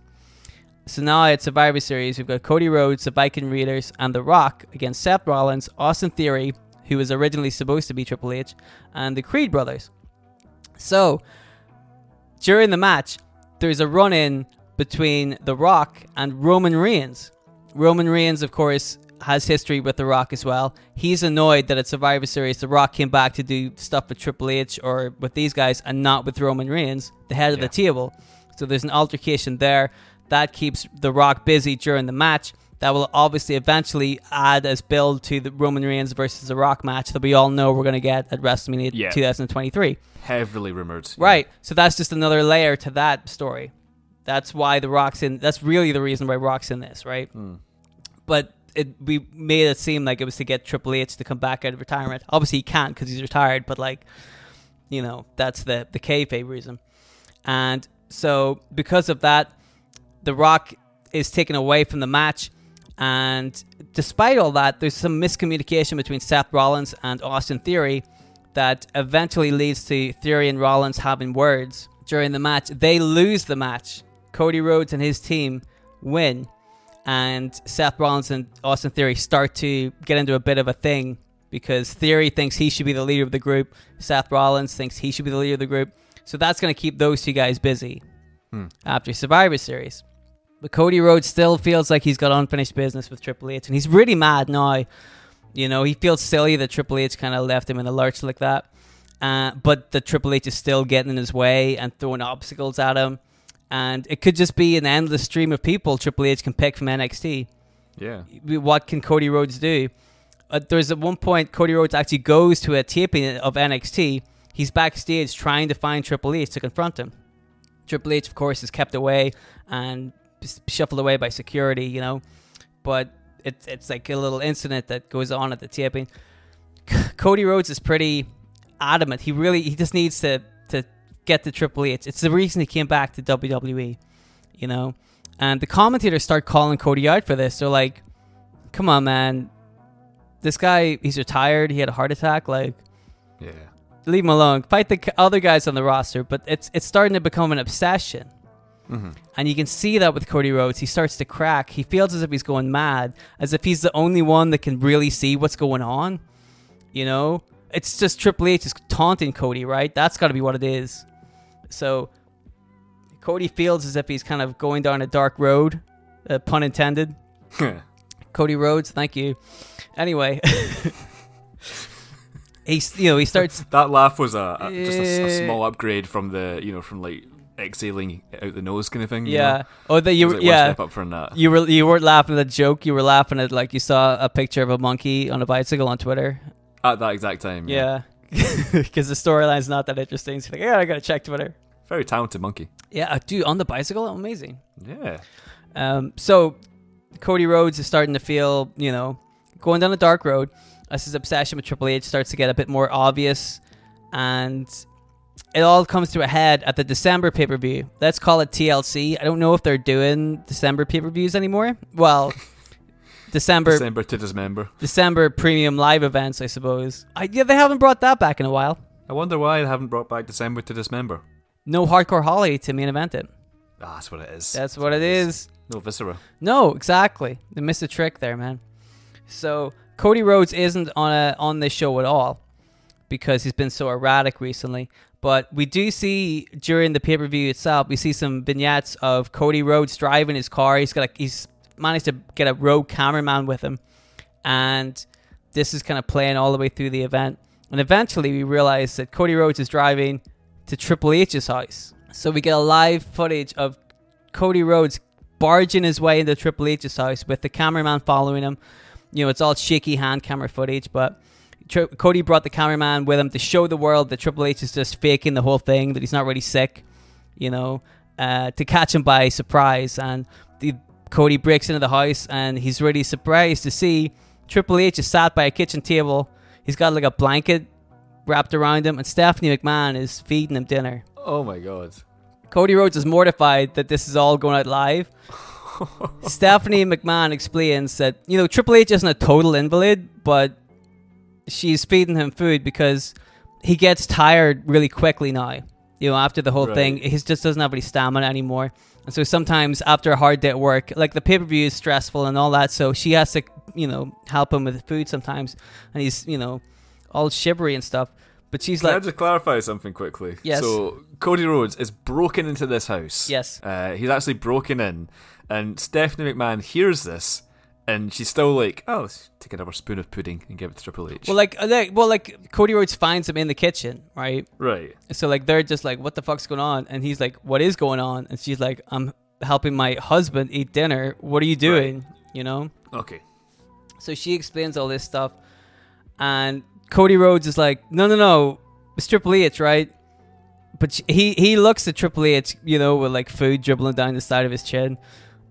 So now at Survivor Series, we've got Cody Rhodes, the Viking Raiders, and The Rock against Seth Rollins, Austin Theory, who was originally supposed to be Triple H, and the Creed brothers. So during the match, there's a run in between The Rock and Roman Reigns. Roman Reigns, of course, has history with The Rock as well. He's annoyed that at Survivor Series, The Rock came back to do stuff with Triple H or with these guys and not with Roman Reigns, the head of the table. So there's an altercation there. That keeps The Rock busy during the match. That will obviously eventually add as build to the Roman Reigns versus The Rock match that we all know we're going to get at WrestleMania Yeah. 2023. Heavily rumored. Right. So that's just another layer to that story. That's why the Rock's in. That's really the reason why Rock's in this, right? Hmm. But it we made it seem like it was to get Triple H to come back out of retirement. Obviously, he can't because he's retired. But like, you know, that's the the kayfabe reason. And so because of that, the Rock is taken away from the match. And despite all that, there's some miscommunication between Seth Rollins and Austin Theory that eventually leads to Theory and Rollins having words during the match. They lose the match. Cody Rhodes and his team win, and Seth Rollins and Austin Theory start to get into a bit of a thing because Theory thinks he should be the leader of the group. Seth Rollins thinks he should be the leader of the group. So that's going to keep those two guys busy after Survivor Series. But Cody Rhodes still feels like he's got unfinished business with Triple H, and he's really mad now. You know, he feels silly that Triple H kind of left him in a lurch like that. Uh, but the Triple H is still getting in his way and throwing obstacles at him. And it could just be an endless stream of people Triple H can pick from NXT. Yeah. What can Cody Rhodes do? Uh, there's at one point Cody Rhodes actually goes to a taping of NXT. He's backstage trying to find Triple H to confront him. Triple H, of course, is kept away and shuffled away by security, you know. But it's it's like a little incident that goes on at the taping. Cody Rhodes is pretty adamant. He really he just needs to get the Triple H. It's the reason he came back to WWE, you know. And the commentators start calling Cody out for this. They're like, "Come on, man, this guy he's retired. He had a heart attack. Like, Yeah. leave him alone. Fight the other guys on the roster." But it's it's starting to become an obsession. Mm-hmm. And you can see that with Cody Rhodes. He starts to crack. He feels as if he's going mad, as if he's the only one that can really see what's going on. You know? It's just Triple H is taunting Cody, right? That's got to be what it is. So Cody feels as if he's kind of going down a dark road, uh, pun intended. Cody Rhodes, thank you. Anyway, he's you know he starts that laugh was a, a just a, a small upgrade from the you know from like exhaling out the nose kind of thing. you yeah know? oh that you like yeah step up from that. You were you weren't laughing at the joke. You were laughing at like you saw a picture of a monkey on a bicycle on Twitter. At that exact time. Yeah, because the storyline's not that interesting. So like, yeah, I gotta check Twitter. Very talented monkey. Yeah, uh, dude, on the bicycle, amazing. Yeah. Um, so Cody Rhodes is starting to feel, you know, going down a dark road as his obsession with Triple H starts to get a bit more obvious, and it all comes to a head at the December pay per view. Let's call it TLC. I don't know if they're doing December pay per views anymore. Well, December December to dismember. December premium live events, I suppose. I, yeah, they haven't brought that back in a while. I wonder why they haven't brought back December to dismember. No hardcore Holly to main event it. Ah, that's what it is. That's what it is. No viscera. No, exactly. They missed a trick there, man. So Cody Rhodes isn't on a on this show at all because he's been so erratic recently. But we do see during the pay per view itself, we see some vignettes of Cody Rhodes driving his car. He's got a, he's managed to get a rogue cameraman with him, and this is kind of playing all the way through the event. And eventually, we realize that Cody Rhodes is driving to Triple H's house. So we get a live footage of Cody Rhodes barging his way into Triple H's house with the cameraman following him. You know, it's all shaky hand camera footage, but Tri- Cody brought the cameraman with him to show the world that Triple H is just faking the whole thing, that he's not really sick, you know, uh, to catch him by surprise. And the, Cody breaks into the house and he's really surprised to see Triple H is sat by a kitchen table. He's got like a blanket wrapped around him, and Stephanie McMahon is feeding him dinner. Oh my god. Cody Rhodes is mortified that this is all going out live. Stephanie McMahon explains that, you know, Triple H isn't a total invalid, but she's feeding him food because he gets tired really quickly now. You know, after the whole Right. thing, he just doesn't have any stamina anymore. And so sometimes after a hard day at work, like the pay per view is stressful and all that, so she has to, you know, help him with food sometimes. And he's, you know, all shivery and stuff. But she's Can I just clarify something quickly? Yes. So Cody Rhodes is broken into this house. Yes. Uh, he's actually broken in, and Stephanie McMahon hears this, and she's still like, "Oh, let's take another spoon of pudding and give it to Triple H." well, like, uh, like, well, like Cody Rhodes finds him in the kitchen, right? right. So like they're just like, "What the fuck's going on?" And he's like, "What is going on?" And she's like, "I'm helping my husband eat dinner. What are you doing?" You know. Okay. So she explains all this stuff, and Cody Rhodes is like, "No, no, no, it's Triple H, right?" But she, he he looks at Triple H, you know, with like food dribbling down the side of his chin,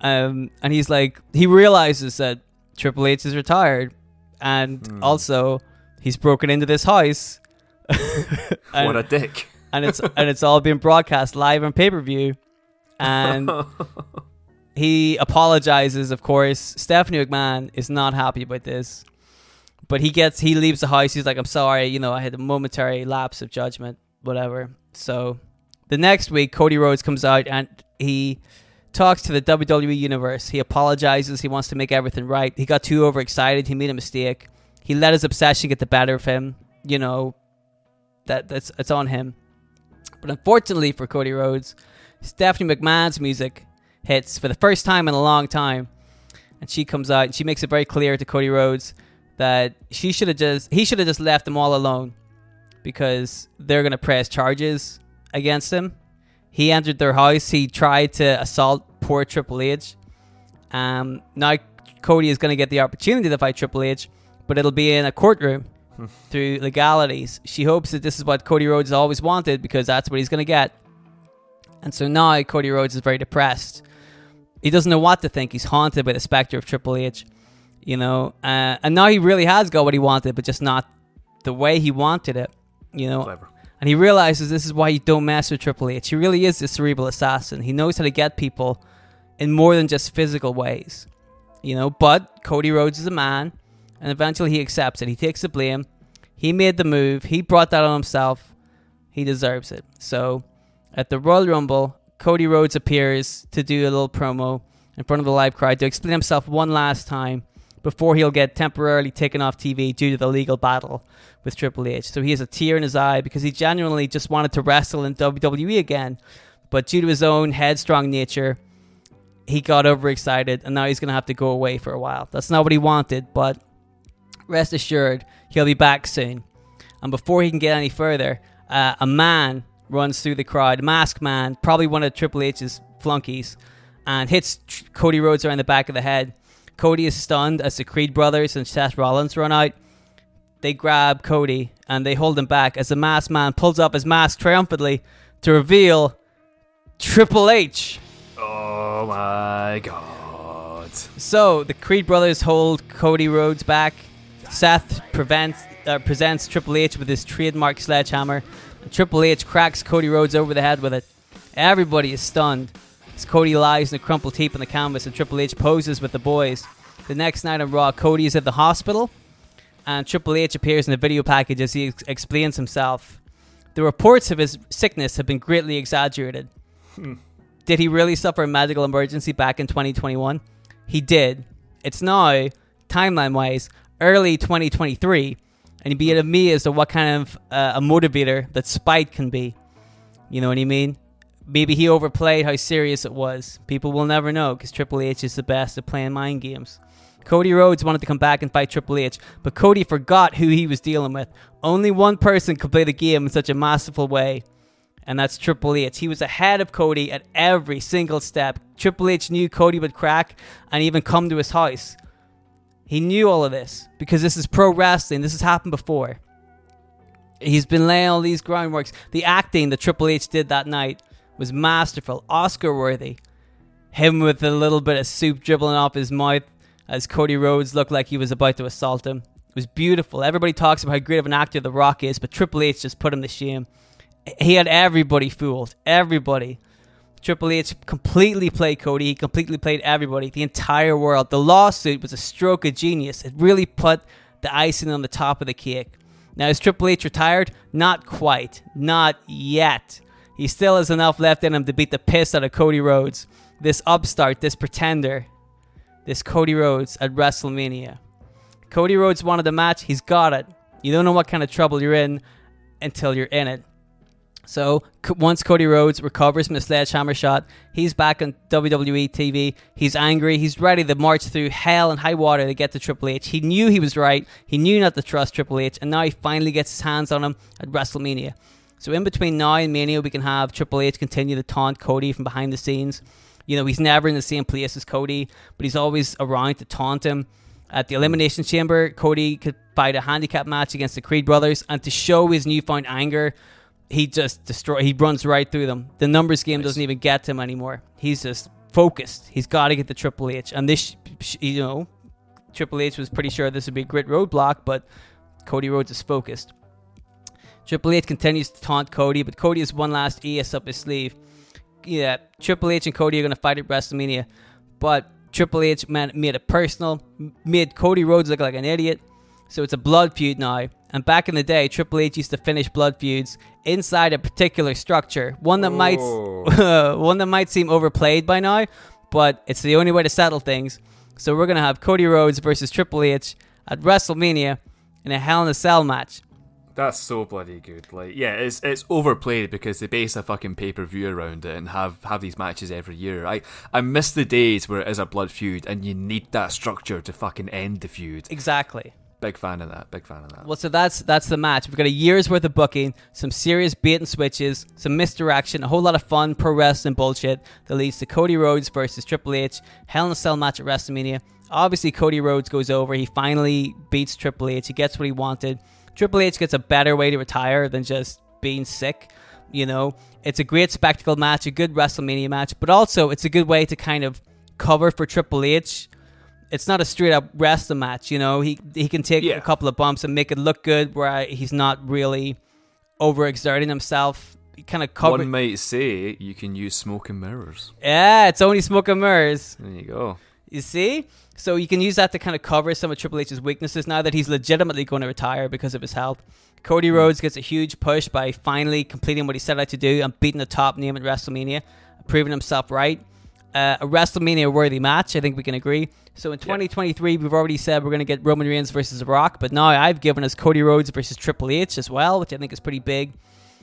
um, and he's like, he realizes that Triple H is retired, and also he's broken into this house. And- what a dick. and it's and it's all being broadcast live on pay per view, and he apologizes. Of course, Stephanie McMahon is not happy about this, but he gets he leaves the house. He's like, "I'm sorry, you know, I had a momentary lapse of judgment, whatever." So the next week, Cody Rhodes comes out and he talks to the WWE universe. He apologizes. He wants to make everything right. He got too overexcited. He made a mistake. He let his obsession get the better of him. You know, that that's it's on him. But unfortunately for Cody Rhodes, Stephanie McMahon's music hits for the first time in a long time. And she comes out and she makes it very clear to Cody Rhodes that she should have just he should have just left them all alone because they're gonna press charges against him. He entered their house, he tried to assault poor Triple H. Um now Cody is gonna get the opportunity to fight Triple H, but it'll be in a courtroom through legalities. She hopes that this is what Cody Rhodes has always wanted because that's what he's gonna get. And so now Cody Rhodes is very depressed. He doesn't know what to think. He's haunted by the specter of Triple H, you know. Uh, and now he really has got what he wanted, but just not the way he wanted it, you know. Clever. And he realizes this is why you don't mess with Triple H. He really is the cerebral assassin. He knows how to get people in more than just physical ways, you know. But Cody Rhodes is a man, and eventually he accepts it. He takes the blame. He made the move. He brought that on himself. He deserves it. So at the Royal Rumble, Cody Rhodes appears to do a little promo in front of the live crowd to explain himself one last time before he'll get temporarily taken off TV due to the legal battle with Triple H. So he has a tear in his eye because he genuinely just wanted to wrestle in WWE again. But due to his own headstrong nature, he got overexcited and now he's going to have to go away for a while. That's not what he wanted, but rest assured, he'll be back soon. And before he can get any further, uh, a man runs through the crowd, Mask man, probably one of Triple H's flunkies, and hits Cody Rhodes around the back of the head. Cody is stunned as the Creed brothers and Seth Rollins run out. They grab Cody and they hold him back as the masked man pulls off his mask triumphantly to reveal Triple H. Oh my god. So the Creed brothers hold Cody Rhodes back. Seth prevents uh, presents Triple H with his trademark sledgehammer. Triple H cracks Cody Rhodes over the head with it. Everybody is stunned as Cody lies in a crumpled heap on the canvas and Triple H poses with the boys. The next night on Raw, Cody is at the hospital and Triple H appears in the video package as he ex- explains himself. The reports of his sickness have been greatly exaggerated. Did he really suffer a medical emergency back in 2021? He did. It's now, timeline wise, early 2023, and you'd be at me as to what kind of uh, a motivator that spite can be. You know what I mean? Maybe he overplayed how serious it was. People will never know because Triple H is the best at playing mind games. Cody Rhodes wanted to come back and fight Triple H, but Cody forgot who he was dealing with. Only one person could play the game in such a masterful way, and that's Triple H. He was ahead of Cody at every single step. Triple H knew Cody would crack and even come to his house. He knew all of this because this is pro wrestling. This has happened before. He's been laying all these groundworks. The acting that Triple H did that night was masterful, Oscar worthy. Him with a little bit of soup dribbling off his mouth as Cody Rhodes looked like he was about to assault him. It was beautiful. Everybody talks about how great of an actor The Rock is, but Triple H just put him to shame. He had everybody fooled. Everybody. Triple H completely played Cody. He completely played everybody, the entire world. The lawsuit was a stroke of genius. It really put the icing on the top of the cake. Now, is Triple H retired? Not quite. Not yet. He still has enough left in him to beat the piss out of Cody Rhodes. This upstart, this pretender, this Cody Rhodes at WrestleMania. Cody Rhodes wanted the match. He's got it. You don't know what kind of trouble you're in until you're in it. So once Cody Rhodes recovers from the sledgehammer shot, he's back on WWE TV. He's angry. He's ready to march through hell and high water to get to Triple H. He knew he was right. He knew not to trust Triple H, and now he finally gets his hands on him at WrestleMania. So in between now and Mania, we can have Triple H continue to taunt Cody from behind the scenes. You know, he's never in the same place as Cody, but he's always around to taunt him. At the Elimination Chamber, Cody could fight a handicap match against the Creed brothers, and to show his newfound anger, he just destroy. He runs right through them. The numbers game doesn't even get to him anymore. He's just focused. He's got to get the Triple H, and this, you know, Triple H was pretty sure this would be a great roadblock, but Cody Rhodes is focused. Triple H continues to taunt Cody, but Cody has one last ace up his sleeve. Yeah, Triple H and Cody are going to fight at WrestleMania, but Triple H man, made it personal, made Cody Rhodes look like an idiot. So it's a blood feud now. And back in the day, Triple H used to finish blood feuds inside a particular structure, one that might oh. one that might seem overplayed by now, but it's the only way to settle things. So we're gonna have Cody Rhodes versus Triple H at WrestleMania in a Hell in a Cell match. That's so bloody good. Like, yeah, it's it's overplayed because they base a fucking pay per view around it and have have these matches every year. I I miss the days where it is a blood feud and you need that structure to fucking end the feud. Exactly. Big fan of that. Big fan of that. Well, so that's that's the match. We've got a year's worth of booking, some serious bait and switches, some misdirection, a whole lot of fun pro wrestling bullshit that leads to Cody Rhodes versus Triple H, Hell in a Cell match at WrestleMania. Obviously, Cody Rhodes goes over. He finally beats Triple H. He gets what he wanted. Triple H gets a better way to retire than just being sick. You know, it's a great spectacle match, a good WrestleMania match, but also it's a good way to kind of cover for Triple H. It's not a straight up wrestling match, you know. He he can take Yeah. a couple of bumps and make it look good, where he's not really overexerting himself. He kind of cover. One might say you can use smoke and mirrors. yeah, it's only smoke and mirrors. There you go. You see? So you can use that to kind of cover some of Triple H's weaknesses now that he's legitimately going to retire because of his health. Cody Rhodes gets a huge push by finally completing what he set out to do and beating the top name at WrestleMania, proving himself right. Uh, a WrestleMania worthy match, I think we can agree. So in 2023, we've already said we're going to get Roman Reigns versus The Rock, but now I've given us Cody Rhodes versus Triple H as well, which I think is pretty big.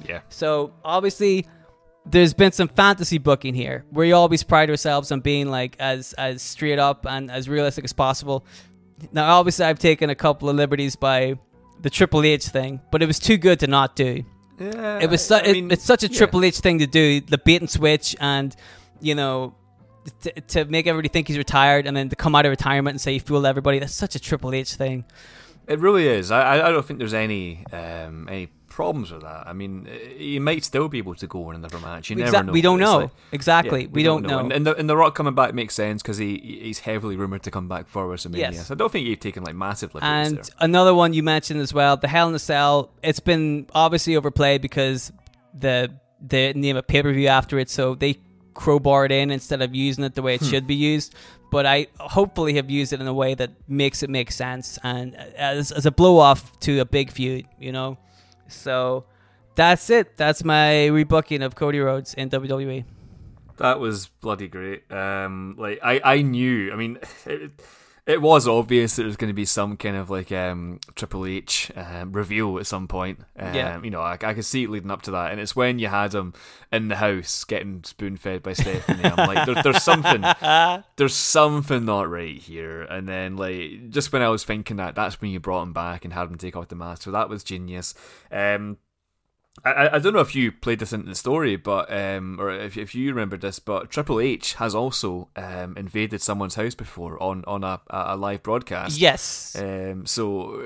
Yeah. So obviously, there's been some fantasy booking here. We always pride ourselves on being like as as straight up and as realistic as possible. Now, obviously, I've taken a couple of liberties by the Triple H thing, but it was too good to not do. Yeah. It was su- I it- it's such a yeah. Triple H thing to do, the bait and switch, and you know. To, to make everybody think he's retired and then to come out of retirement and say he fooled everybody that's such a Triple H thing It really is. I I I don't think there's any um any problems with that. I mean, eh, he might still be able to go in another match. You never know. we don't know like- exactly Yeah, we, don't, know, And, and, the, and the Rock coming back makes sense because he he's heavily rumored to come back for WrestleMania. Yes. So I don't think you've taken like massive liberties And there. another one you mentioned as well, the Hell in a Cell. It's been obviously overplayed because the the name of pay per view after it, so they crowbar it in instead of using it the way it hmm. should be used. But I hopefully have used it in a way that makes it make sense and uh, as as a blow off to a big feud, you know. So that's it. That's my rebooking of Cody Rhodes in. WWE. That was bloody great. Um, like I, I knew. I mean, it, it was obvious that there was going to be some kind of like um Triple H um, reveal at some point. Um, Yeah. You know, I, I could see it leading up to that, and it's when you had him in the house getting spoon fed by Stephanie. I'm like, there, there's something, there's something not right here. And then like just when I was thinking that, that's when you brought him back and had him take off the mask. So that was genius. Um, I- I, don't know if you played this into the story, but um, or if, if you remember this, but Triple H has also um, invaded someone's house before on on a, a live broadcast. Yes. Um, so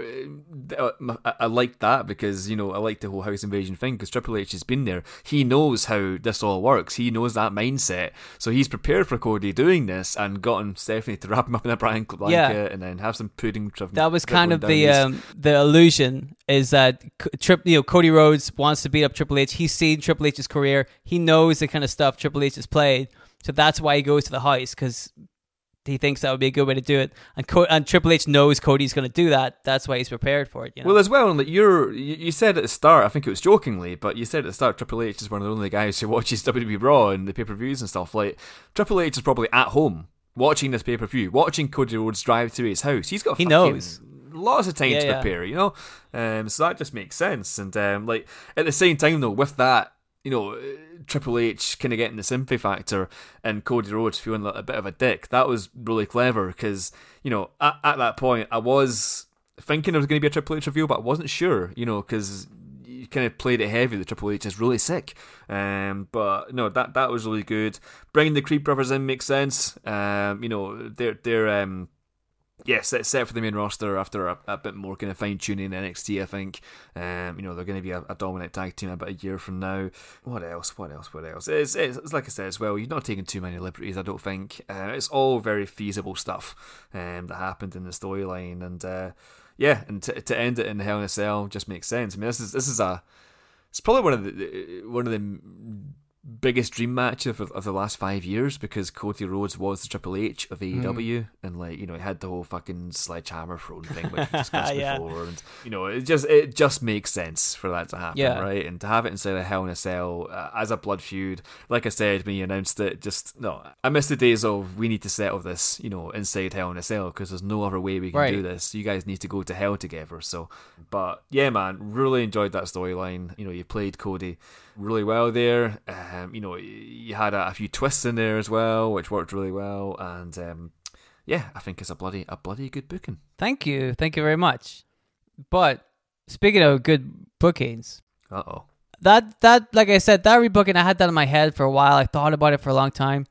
uh, I, I like that because you know I like the whole house invasion thing because Triple H has been there. He knows how this all works. He knows that mindset. So he's prepared for Cody doing this and gotten Stephanie to wrap him up in a blanket Yeah. and then have some pudding. That was kind of the his- um, the illusion is that Trip, you know, Cody Rhodes wants to beat up Triple H. He's seen Triple H's career. He knows the kind of stuff Triple H has played, so that's why he goes to the house because he thinks that would be a good way to do it. And Co- and Triple H knows Cody's going to do that. That's why he's prepared for it. You know? Well, as well, like you're, you said at the start, I think it was jokingly, but you said at the start, Triple H is one of the only guys who watches WWE Raw and the pay per views and stuff. Like Triple H is probably at home watching this pay per view, watching Cody Rhodes drive to his house. He's got He knows. Lots of time Yeah, to yeah. prepare, you know. Um, so that just makes sense. And um, like at the same time, though, with that, you know, Triple H kind of getting the sympathy factor and Cody Rhodes feeling like a bit of a dick. That was really clever because you know at, at that point I was thinking there was going to be a Triple H review, but I wasn't sure, you know, because you kind of played it heavy. that Triple H is really sick, um, but no, that that was really good. Bringing the Creed brothers in makes sense. Um, you know, they're they're um, yeah, set, set for the main roster after a, a bit more kind of fine tuning in NXT. I think, um, you know, they're going to be a, a dominant tag team about a year from now. What else? What else? What else? It's, it's, it's like I said as well. You're not taking too many liberties. I don't think. Uh, it's all very feasible stuff um, that happened in the storyline, and uh, yeah, and to, to end it in Hell in a Cell just makes sense. I mean, this is this is a it's probably one of the one of the biggest dream match of, of the last five years because Cody Rhodes was the Triple H of AEW, and like you know, he had the whole fucking sledgehammer throne thing which we discussed Yeah. before, and you know, it just it just makes sense for that to happen, Yeah. right? And to have it inside a Hell in a Cell uh, as a blood feud, like I said when you announced it, just no, I miss the days of we need to settle this, you know, inside Hell in a Cell because there's no other way we can Right. do this. You guys need to go to hell together. So, but yeah, man, really enjoyed that storyline. You know, you played Cody really well there. Um, you know, you had a, a few twists in there as well, which worked really well. And um, yeah, I think it's a bloody a bloody good booking. Thank you. Thank you very much. But speaking of good bookings, Uh oh. that that like I said, that rebooking I had that in my head for a while. I thought about it for a long time.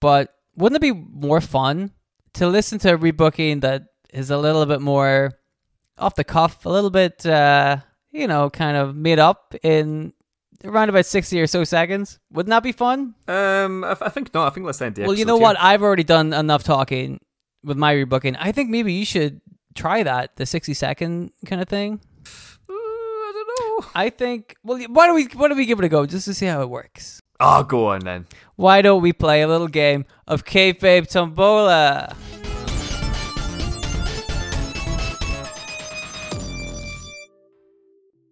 But wouldn't it be more fun to listen to a rebooking that is a little bit more off the cuff, a little bit uh, you know, kind of made up in around about sixty or so seconds? Wouldn't that be fun? Um, I, I think not. I think let's end the well, you know here. what? I've already done enough talking with my rebooking. I think maybe you should try that, the sixty second kind of thing. Uh, I don't know. I think. Well, why don't we? Why don't we give it a go just to see how it works? Oh, go on then. Why don't we play a little game of kayfabe tombola?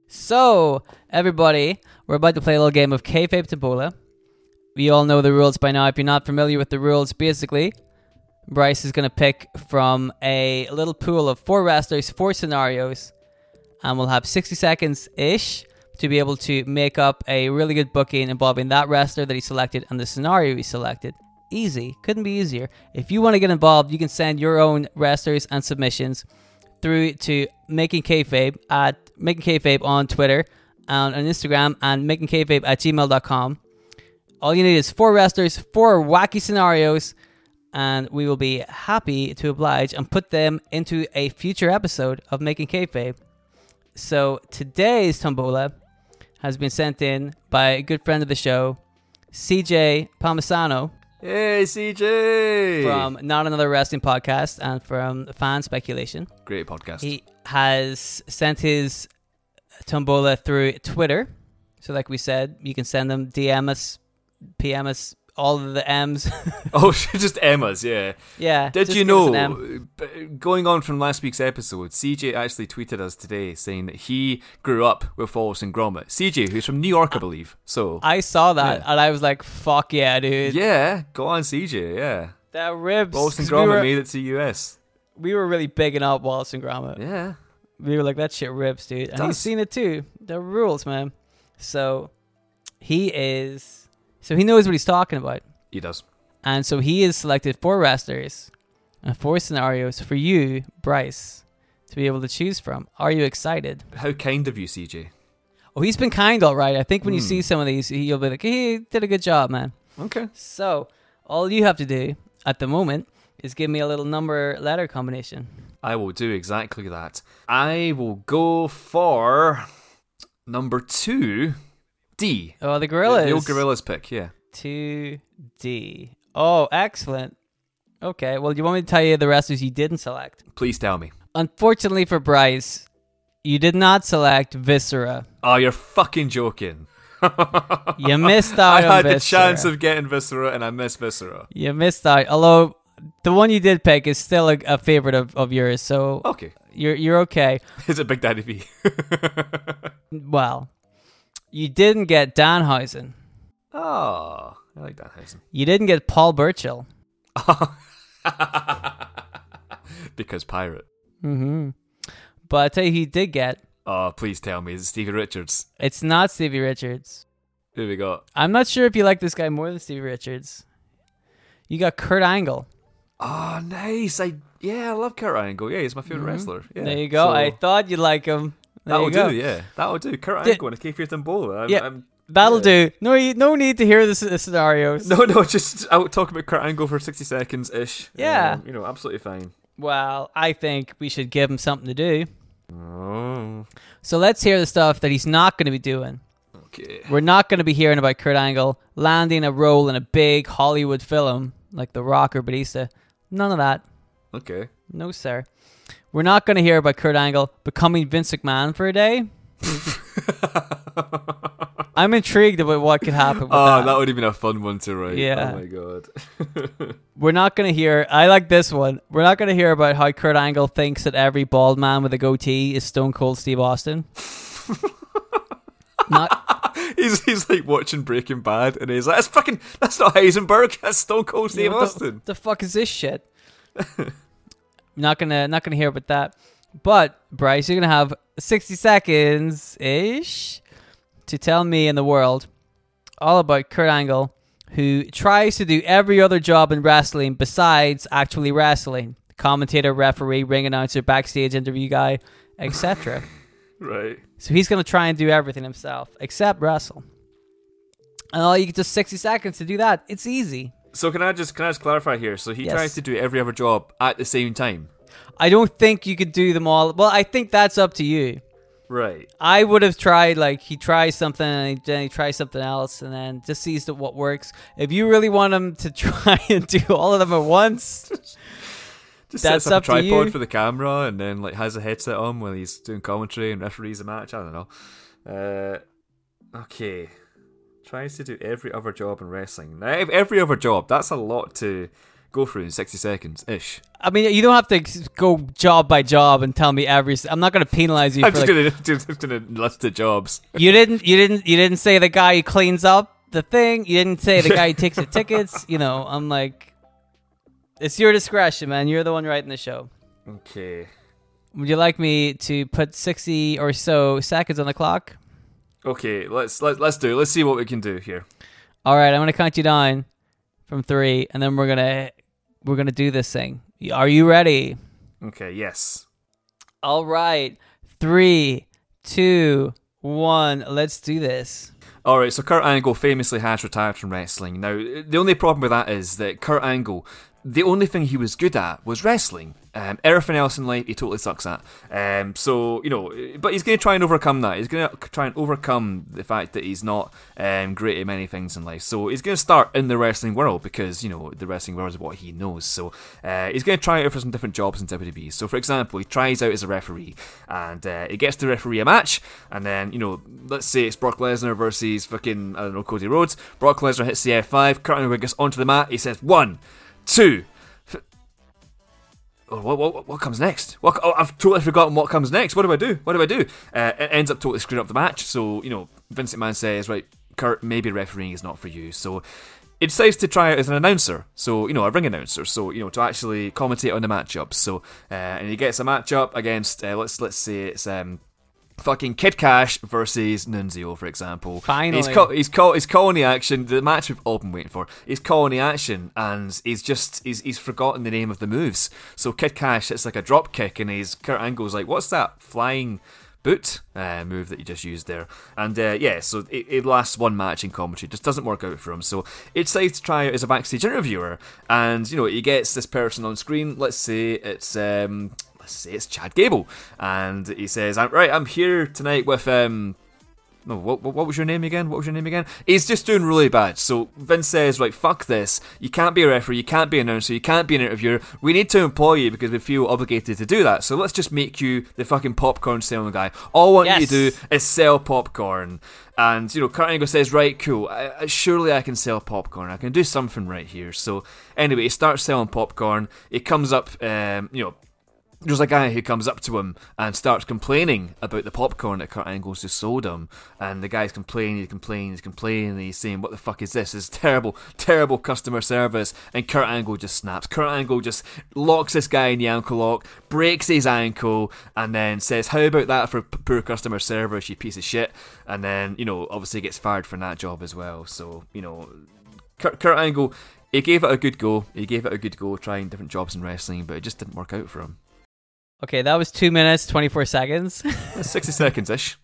So, everybody, we're about to play a little game of kayfabe tombola. We all know the rules by now. If you're not familiar with the rules, basically, Bryce is going to pick from a little pool of four wrestlers, four scenarios, and we'll have 60 seconds ish to be able to make up a really good booking involving that wrestler that he selected and the scenario he selected. Easy, couldn't be easier. If you want to get involved, you can send your own wrestlers and submissions through to making kayfabe at making kayfabe on Twitter and on Instagram and making kayfabe at gmail.com. All you need is four wrestlers, four wacky scenarios, and we will be happy to oblige and put them into a future episode of Making Kayfabe. So today's tombola has been sent in by a good friend of the show, CJ Palmisano Hey, CJ. from Not Another Wrestling Podcast and from Fan Speculation. great podcast. He has sent his tombola through Twitter. So, like we said, you can send them DM us, PM us, all of the M's. oh, just Emma's. Yeah. yeah. Did you give us an know? Going on from last week's episode, CJ actually tweeted us today saying that he grew up with Wallace and Gromit. CJ, who's from New York, I believe. So I saw that Yeah. and I was like, fuck yeah, dude. yeah, go on, CJ. Yeah, That ribs. Wallace and 'Cause we Gromit were, made it to US. we were really bigging up Wallace and Gromit. Yeah. We were like, that shit rips, dude. And he's seen it too. The rules, man. So he is. So he knows what he's talking about. He does. And so he has selected four wrestlers and four scenarios for you, Bryce, to be able to choose from. Are you excited? How kind of you, CJ. Oh, he's been kind, all right. I think when you Hmm. see some of these, you'll be like, he did a good job, man. Okay. So all you have to do at the moment is give me a little number letter combination. I will do exactly that. I will go for number two, D. Oh, the The, gorillas. the old gorillas pick. Yeah. 2D. Oh, excellent. Okay, well, do you want me to tell you the wrestlers you didn't select? Please tell me. Unfortunately for Bryce, you did not select Viscera. Oh, you're fucking joking. You missed I out on had the chance of getting Viscera, and I missed Viscera. You missed out. Although the one you did pick is still a, a favorite of, of yours, so Okay. you're you're okay. Is it Big Daddy V? Well, you didn't get Danhausen. oh, I like that Hausen. You didn't get Paul Burchill. because pirate. Mm-hmm. But I tell you, he did get. Oh, please tell me, is it Stevie Richards? It's not Stevie Richards. Who we got? I'm not sure if you like this guy more than Stevie Richards. You got Kurt Angle. Oh, nice. I yeah, I love Kurt Angle. Yeah, he's my favorite wrestler. Yeah. Mm-hmm. there you go. So, I thought you'd like him. There that'll do. Yeah, that'll do. Kurt Did- Angle and a Kayfabe Tombola. I'm, Yeah. I'm, That'll Yeah. do. No, no need to hear the, the scenarios. no, no, just I'll talk about Kurt Angle for sixty seconds ish. Yeah. you know, absolutely fine. Well, I think we should give him something to do. Oh, So let's hear the stuff that he's not going to be doing. okay. We're not going to be hearing about Kurt Angle landing a role in a big Hollywood film like The Rock or Batista. None of that. Okay. No, sir. We're not going to hear about Kurt Angle becoming Vince McMahon for a day. I'm intrigued about what could happen. With Oh, that. that would have been a fun one to write. Oh yeah. Oh my god. We're not gonna hear. I like this one. We're not gonna hear about how Kurt Angle thinks that every bald man with a goatee is Stone Cold Steve Austin. not. he's he's like watching Breaking Bad, and he's like, "That's fucking that's not Heisenberg. That's Stone Cold Steve what the- Austin." The, fuck is this shit? not gonna not gonna hear about that. But Bryce, you're gonna have 60 seconds ish to tell me and the world all about Kurt Angle, who tries to do every other job in wrestling besides actually wrestling. Commentator, referee, ring announcer, backstage interview guy, etc. Right. So he's gonna try and do everything himself except wrestle. And all you get just 60 seconds to do that. It's easy. So can I just can I just clarify here? So he Yes. tries to do every other job at the same time. I don't think you could do them all. Well, I think that's up to you. Right. I would have tried like he tries something and he, then he tries something else and then just sees that what works. If you really want him to try and do all of them at once, Just That's sets up, up a tripod for the camera and then like has a headset on while he's doing commentary and referees a match. I don't know. Uh, okay. Tries to do every other job in wrestling. Now, every other job, that's a lot to go through in 60 seconds ish. I mean, you don't have to go job by job and tell me every. I'm not going to penalize you I'm for just like, gonna, just gonna list the jobs. you didn't you didn't you didn't say the guy who cleans up the thing. You didn't say the guy who takes the tickets. You know, I'm like, it's your discretion, man. You're the one writing the show. Okay. Would you like me to put 60 or so seconds on the clock? Okay, let's let, let's do it. Let's see what we can do here. All right, I'm gonna count you down from three, and then we're gonna we're gonna do this thing. Are you ready? Okay, yes. All right, three, two, one. Let's do this. All right, so Kurt Angle famously has retired from wrestling. Now, the only problem with that is that Kurt Angle, the only thing he was good at was wrestling. Um, everything else in life he totally sucks at. Um, so you know, but he's going to try and overcome that. He's going to try and overcome the fact that he's not um, great at many things in life. So he's going to start in the wrestling world because you know the wrestling world is what he knows. So uh, he's going to try out for some different jobs in WWE. So for example, he tries out as a referee and uh, he gets to referee a match, and then you know, let's say it's Brock Lesnar versus fucking I don't know Cody Rhodes. Brock Lesnar hits the F5. Kurt Angle gets onto the mat. He says one, two. Oh, what, what, what comes next? What, oh, I've totally forgotten what comes next. What do I do? What do I do? Uh, it ends up totally screwing up the match. So, you know, Vincent McMahon says, right, Kurt, maybe refereeing is not for you. So he decides to try it as an announcer. So, you know, a ring announcer. So, you know, to actually commentate on the matchups. So, uh, and he gets a matchup against, uh, let's let's say it's um, fucking Kid Kash versus Nunzio, for example. Finally. He's, call, he's, call, he's calling the action, the match we've all been waiting for. He's calling the action, and he's just, he's, he's forgotten the name of the moves. So Kid Kash hits like a drop kick, and he's, Kurt Angle's like, what's that flying boot uh, move that you just used there? And uh, yeah, so it, it lasts one match in commentary, just doesn't work out for him. So he decides to try it as a backstage interviewer, and you know, he gets this person on screen, let's say it's, um, say it's Chad Gable, and he says, "I'm right. I'm here tonight with um." No, what, what was your name again? What was your name again? He's just doing really bad. So Vince says, right, fuck this. You can't be a referee, you can't be an announcer, you can't be an interviewer. We need to employ you because we feel obligated to do that. So let's just make you the fucking popcorn selling guy. All I want you to do is sell popcorn. And, you know, Kurt Angle says, right, cool, I, surely I can sell popcorn. I can do something right here. So anyway, he starts selling popcorn. He comes up, um, you know, there's a guy who comes up to him and starts complaining about the popcorn that Kurt Angle's just sold him. And the guy's complaining, he's complaining, he's complaining, he's saying, What the fuck is this? This terrible, terrible customer service. And Kurt Angle just snaps. Kurt Angle just locks this guy in the ankle lock, breaks his ankle, and then says, How about that for poor customer service, you piece of shit? And then, you know, obviously gets fired from that job as well. So, you know, Kurt, Kurt Angle, he gave it a good go. He gave it a good go trying different jobs in wrestling, but it just didn't work out for him. Okay, that was two minutes twenty four seconds. 60 seconds ish.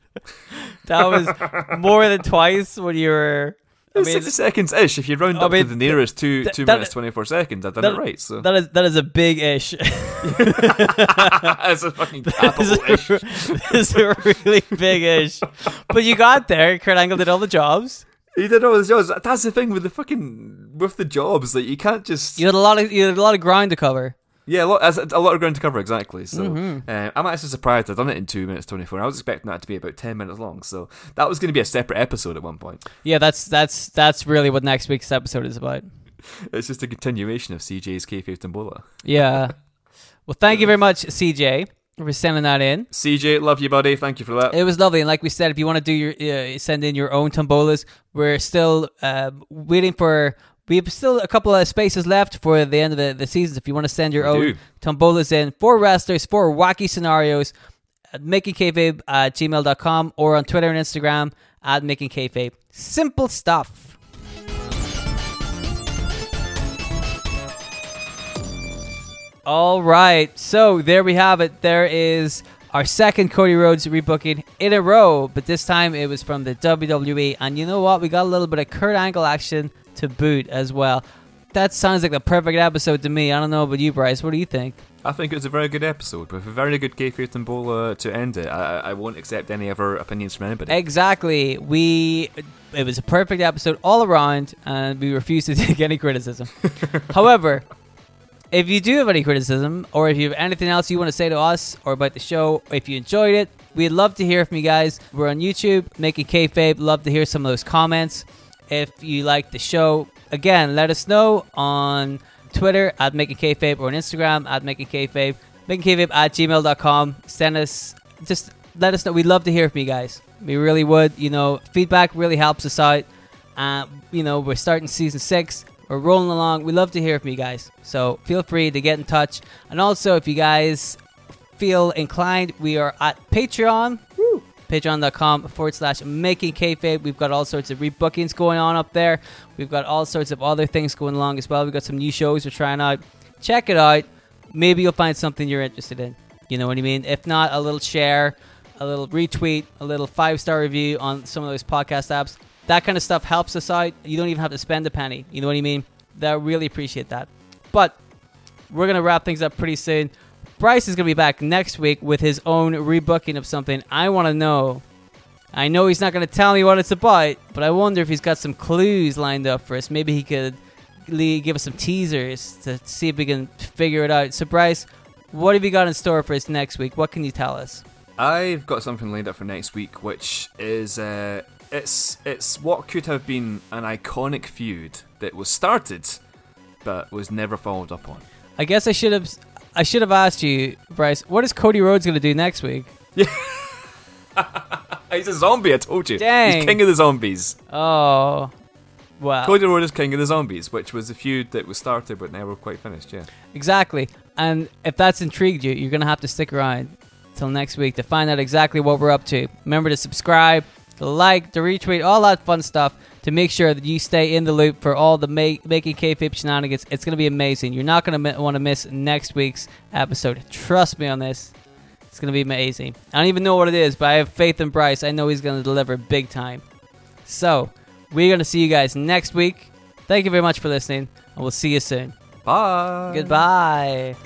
that was more than twice when you were. I mean, 60 seconds ish. If you round I up mean, to the nearest two th- two that- minutes 24 seconds, I've done that- it right. So that is that is a big ish. that's a fucking capital ish. this is a really big ish. But you got there. Kurt Angle did all the jobs. He did all the jobs. That's the thing with the fucking with the jobs. Like you can't just You had a lot of you had a lot of ground to cover. Yeah, a lot, as- a lot of ground to cover, exactly. So Mm-hmm. uh, I'm actually surprised I've done it in two minutes twenty four. I was expecting that to be about ten minutes long, so that was going to be a separate episode at one point. Yeah, that's that's that's really what next week's episode is about. It's just a continuation of CJ's kayfabe Tombola. Yeah. well, thank you very much, CJ, for sending that in. CJ, love you, buddy. Thank you for that. It was lovely, and like we said, if you want to do your uh, send in your own tombolas, we're still uh, waiting for. We have still a couple of spaces left for the end of the, the season. If you want to send your own tombolas in for wrestlers, for wacky scenarios, at makingkayfabe at gmail.com or on Twitter and Instagram at makingkayfabe. Simple stuff. All right, so there we have it. There is our second Cody Rhodes rebooking in a row, but this time it was from the WWE. And you know what? We got a little bit of Kurt Angle action to boot as well. That sounds like the perfect episode to me. I don't know about you, Bryce. What do you think? I think it was a very good episode with a very good kayfabe Tombola uh, to end it. I, I won't accept any other opinions from anybody. Exactly. We it was a perfect episode all around, and we refuse to take any criticism. However, if you do have any criticism, or if you have anything else you want to say to us or about the show, if you enjoyed it, we'd love to hear from you guys. We're on YouTube, making kayfabe. Love to hear some of those comments. If you like the show, again, let us know on Twitter at making kayfabe or on Instagram at making kayfabe. Making kayfabe at gmail.com. Send us just let us know. We'd love to hear from you guys. We really would. You know, feedback really helps us out. Uh, you know, we're starting season six. We're rolling along. We love to hear from you guys. So feel free to get in touch. And also, if you guys feel inclined, we are at Patreon. Patreon.com forward slash making kayfabe. We've got all sorts of rebookings going on up there. We've got all sorts of other things going along as well. We've got some new shows we're trying out. Check it out. Maybe you'll find something you're interested in. You know what I mean? If not, a little share, a little retweet, a little five star review on some of those podcast apps. That kind of stuff helps us out. You don't even have to spend a penny. You know what I mean? That really appreciate that. But we're gonna wrap things up pretty soon. Bryce is gonna be back next week with his own rebooking of something. I want to know. I know he's not gonna tell me what it's about, but I wonder if he's got some clues lined up for us. Maybe he could give us some teasers to see if we can figure it out. So, Bryce, what have you got in store for us next week? What can you tell us? I've got something lined up for next week, which is uh, it's it's what could have been an iconic feud that was started, but was never followed up on. I guess I should have. I should have asked you, Bryce. What is Cody Rhodes gonna do next week? He's a zombie. I told you. Dang. He's king of the zombies. Oh, wow. Cody Rhodes is king of the zombies, which was a feud that was started but never quite finished. Yeah. Exactly. And if that's intrigued you, you're going to have to stick around till next week to find out exactly what we're up to. Remember to subscribe, to like, to retweet, all that fun stuff to make sure that you stay in the loop for all the make, making kayfabe shenanigans. It's going to be amazing. You're not going to mi- want to miss next week's episode. Trust me on this. It's going to be amazing. I don't even know what it is, but I have faith in Bryce. I know he's going to deliver big time. So, we're going to see you guys next week. Thank you very much for listening, and we'll see you soon. Bye. Goodbye.